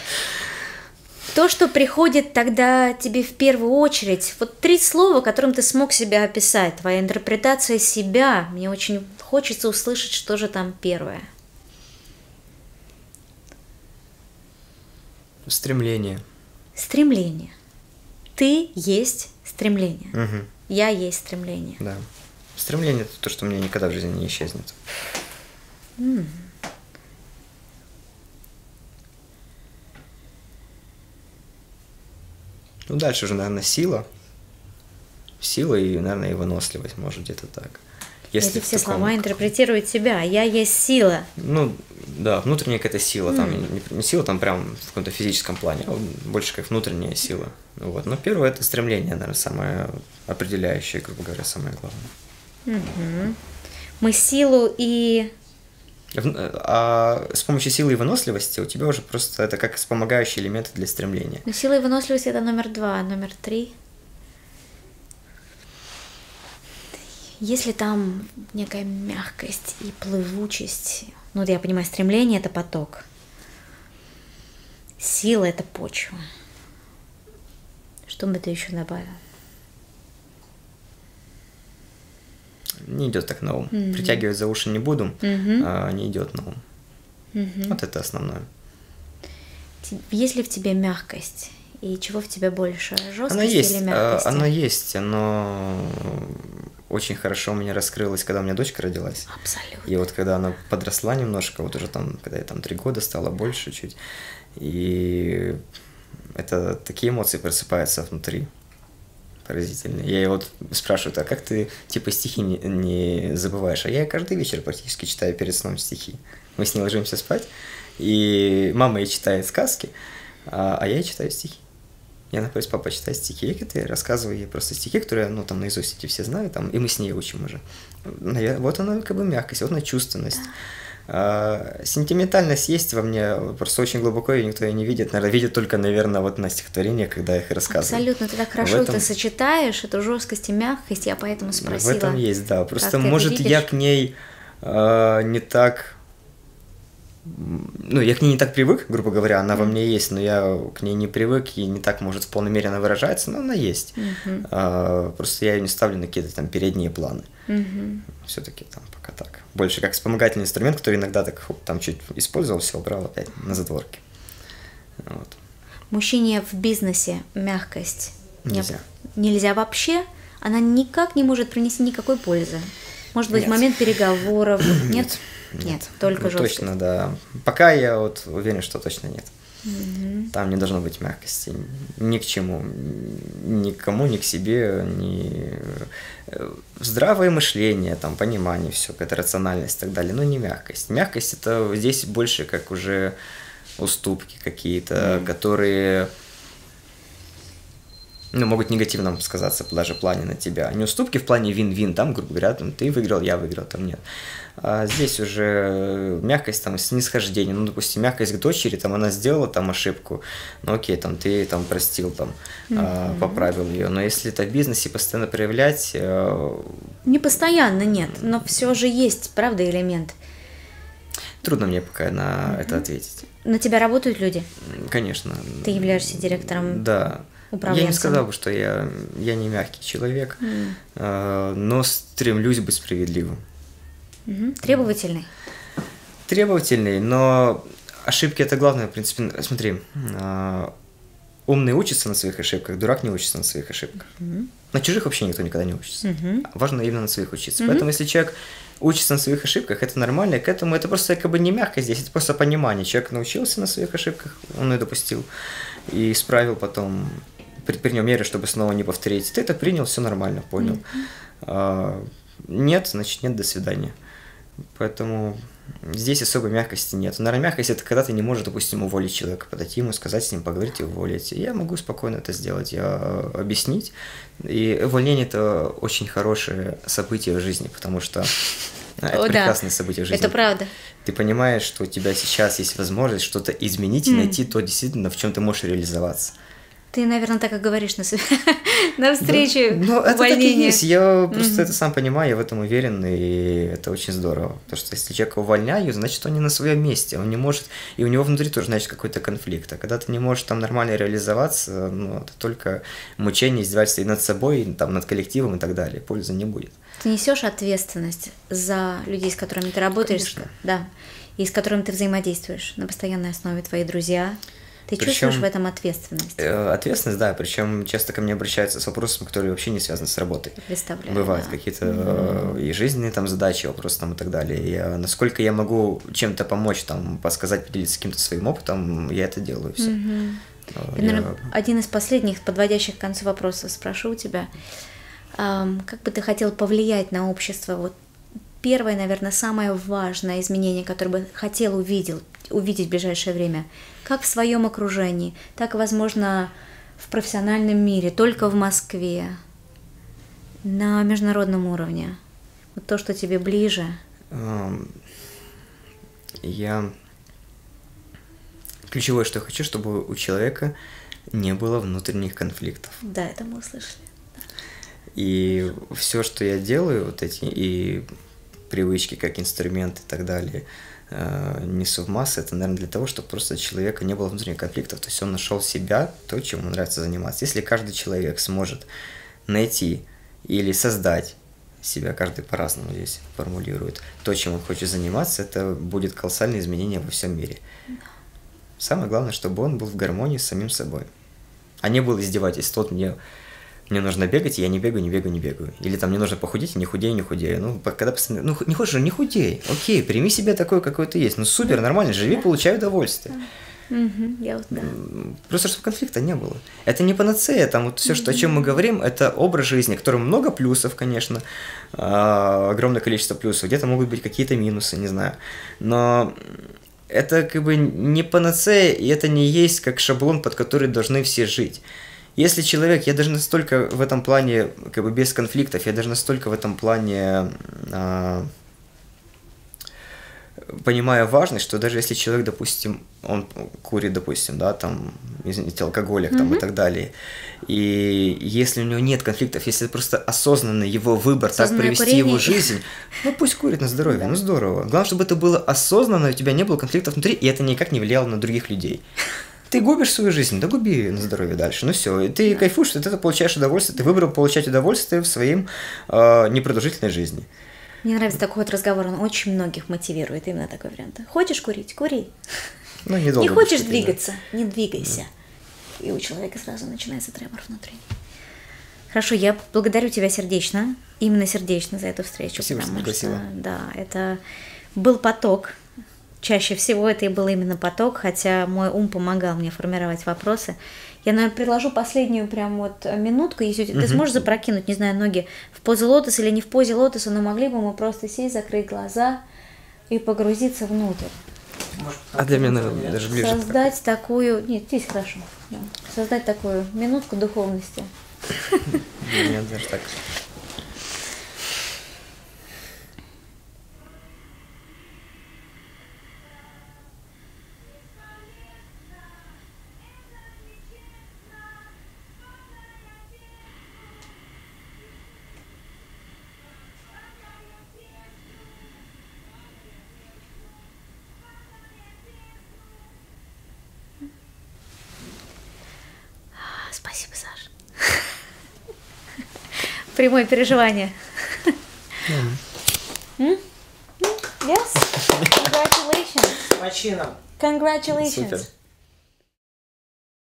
То, что приходит тогда тебе в первую очередь, вот три слова, которым ты смог себя описать, твоя интерпретация себя, мне очень хочется услышать, что же там первое. Стремление. Стремление. Ты есть стремление. Мгм, Я есть стремление. да. Стремление – это то, что у меня никогда в жизни не исчезнет. Ну, дальше уже, наверное, сила. Сила и, наверное, и выносливость, может, где-то так. Если все таком слова интерпретируют себя. Я есть сила. Ну, да, внутренняя какая-то сила, там не, не сила там прям в каком-то физическом плане, а больше как внутренняя сила. Вот. Но первое это стремление, наверное, самое определяющее, грубо говоря, самое главное. Мы силу и... В- А с помощью силы и выносливости у тебя уже просто это как вспомогающие элементы для стремления. Ну, сила и выносливость это номер два, а номер три. Если там некая мягкость и плывучесть, ну, я понимаю, стремление это поток, сила это почва. Что бы ты еще добавил? Не идет так на ум. Притягивать за уши не буду, а не идет на ум. Вот это основное. Есть ли в тебе мягкость? И чего в тебе больше? Жесткости Она есть, или а, мягкости? она есть, но очень хорошо у меня раскрылась, когда у меня дочка родилась. Абсолютно. И вот когда она подросла немножко, вот уже там, когда ей там три года стало больше чуть, и это такие эмоции просыпаются внутри. Поразительные. Я ее вот спрашиваю, а как ты типа стихи не, не забываешь? А я каждый вечер практически читаю перед сном стихи. Мы с ней ложимся спать, и мама ей читает сказки, а, а я ей читаю стихи. Она говорит, папа, читай стихи. Я я рассказываю ей просто стихи, которые, ну, там, наизусть эти все знают, там, и мы с ней учим уже. Навер- Вот она, как бы, мягкость, вот она чувственность. А, сентиментальность есть во мне, просто очень глубоко, и никто ее не видит. Наверное, видит только, наверное, вот на стихотворениях, когда я их рассказываю. Абсолютно, ты так В хорошо этом- это сочетаешь, эту жесткость и мягкость, я поэтому спросила. В этом есть, да. Просто, может, я к ней а, не так... Ну, я к ней не так привык, грубо говоря, она во мне есть, но я к ней не привык, и не так, может, в полной мере она выражается, но она есть. А, просто я ее не ставлю на какие-то там передние планы. Мгм. Все-таки там пока так. Больше как вспомогательный инструмент, который иногда так хоп, там чуть использовал, все, убрал опять на задворке. Вот. Мужчине в бизнесе мягкость не- Нельзя. нельзя вообще, она никак не может принести никакой пользы. Может быть, Нет. момент переговоров. Нет? Нет. Нет, только Ну, жесткость. Точно, да. Пока я вот уверен, что точно нет. Там не должно быть мягкости ни к чему, никому, ни к себе, ни э, здравое мышление, там понимание, все, какая-то рациональность и так далее, но не мягкость. Мягкость это здесь больше как уже уступки какие-то, которые ну, могут негативно сказаться даже в плане на тебя. Не уступки в плане вин-вин, там, грубо говоря, там, ты выиграл, я выиграл, там нет. А здесь уже мягкость, там, снисхождение, ну, допустим, мягкость к дочери, там, она сделала там ошибку, ну, окей, там, ты там простил, там, а, поправил ее, но если это в бизнесе постоянно проявлять, э, Не постоянно нет, но все же есть, правда, элемент. трудно мне пока на это ответить. На тебя работают люди? Конечно. Ты являешься директором Да. Я не сказал бы, что я, я не мягкий человек, э, но стремлюсь быть справедливым. Мгм. Требовательный. Требовательный, но ошибки это главное, в принципе. Смотри, э, умный учится на своих ошибках, дурак не учится на своих ошибках. На чужих вообще никто никогда не учится. Мгм. Важно именно на своих учиться. Поэтому если человек учится на своих ошибках, это нормально, к этому это просто как бы не мягко здесь, это просто понимание. Человек научился на своих ошибках, он ее допустил, и исправил потом, предпринял меры, чтобы снова не повторить. Ты это принял, все нормально, понял. А, нет, значит нет, до свидания. Поэтому здесь особой мягкости нет. Наверное, мягкость это когда ты не можешь, допустим, уволить человека, подойти ему, сказать с ним, поговорить и уволить. Я могу спокойно это сделать, я э, объяснить. И увольнение это очень хорошее событие в жизни, потому что А, это О, да. прекрасное событие в жизни. Это правда. Ты понимаешь, что у тебя сейчас есть возможность что-то изменить и найти то действительно, в чем ты можешь реализоваться. Ты, наверное, так и говоришь на, на встрече Ну, это так и есть. Я просто это сам понимаю, я в этом уверен, и это очень здорово. Потому что если человека увольняют, значит, он не на своем месте, он не может, и у него внутри тоже, значит, какой-то конфликт. А когда ты не можешь там нормально реализоваться, ну, это только мучение, издевательство и над собой, и, там, над коллективом и так далее. Пользы не будет. Ты несешь ответственность за людей, с которыми ты работаешь, Конечно. да, и с которыми ты взаимодействуешь на постоянной основе, твои друзья. Ты Причем- чувствуешь в этом ответственность? Э, Ответственность, да, причем часто ко мне обращаются с вопросами, которые вообще не связаны с работой. Представляю. Бывают да. какие-то э, и жизненные там задачи, вопросы там и так далее. И, э, насколько я могу чем-то помочь, там, подсказать, поделиться каким-то своим опытом, я это делаю все. Мгм. Я, наверное, один из последних, подводящих к концу вопросов, спрошу у тебя. Как бы ты хотел повлиять на общество? Вот первое, наверное, самое важное изменение, которое бы хотел увидел, увидеть в ближайшее время, как в своем окружении, так, возможно, в профессиональном мире, только в Москве, на международном уровне. Вот то, что тебе ближе. Я... Ключевое, что я хочу, чтобы у человека не было внутренних конфликтов. Да, это мы услышали. И все, что я делаю, вот эти и привычки, как инструмент и так далее, э, несу в массы, это, наверное, для того, чтобы просто у человека не было внутренних конфликтов. То есть он нашел себя, то, чем ему нравится заниматься. Если каждый человек сможет найти или создать себя, каждый по-разному здесь формулирует, то, чем он хочет заниматься, это будет колоссальное изменение во всем мире. Самое главное, чтобы он был в гармонии с самим собой. А не был издевательств. Вот мне, мне нужно бегать, и я не бегаю, не бегаю, не бегаю. Или там мне нужно похудеть, и не худею, не худею. Ну, когда постоянно, ну, не хочешь, не худей. Окей, прими себя такой, какой ты есть. Ну, супер, нормально, живи, получай удовольствие. Я вот, да. Просто чтобы конфликта не было. Это не панацея, там вот все, что, о чем мы говорим, это образ жизни, в котором много плюсов, конечно, а, огромное количество плюсов, где-то могут быть какие-то минусы, не знаю. Но это как бы не панацея, и это не есть как шаблон, под который должны все жить. Если человек, я даже настолько в этом плане, как бы без конфликтов, я даже настолько в этом плане а, понимаю важность, что даже если человек, допустим, он курит, допустим, да, там, извините, алкоголик там, и так далее, и если у него нет конфликтов, если это просто осознанный его выбор, так Осознанное привести его курение. жизнь, ну пусть курит на здоровье, ну здорово. Главное, чтобы это было осознанно, у тебя не было конфликтов внутри, и это никак не влияло на других людей. Ты губишь свою жизнь, да губи на здоровье дальше. Ну все, и ты кайфуешь, ты этого получаешь удовольствие, ты выбрал получать удовольствие в своим э, непродолжительной жизни. Мне нравится такой вот разговор, он очень многих мотивирует, именно такой вариант. Хочешь курить? Кури. Ну, Не будешь хочешь курить, да. двигаться? Не двигайся. И у человека сразу начинается тремор внутри. Хорошо, я благодарю тебя сердечно, именно сердечно за эту встречу. Спасибо, что потому пригласила. да, это был поток. Чаще всего это и был именно поток, хотя мой ум помогал мне формировать вопросы. Я, наверное, предложу последнюю прям вот минутку, если ты сможешь запрокинуть, не знаю, ноги в позе лотоса или не в позе лотоса, но могли бы мы просто сесть, закрыть глаза и погрузиться внутрь. А для меня, наверное, даже ближе. Создать такую... Нет, здесь хорошо. Да. Создать такую минутку духовности. Меня даже так. Прямое переживание. Yes? Congratulations. Congratulations.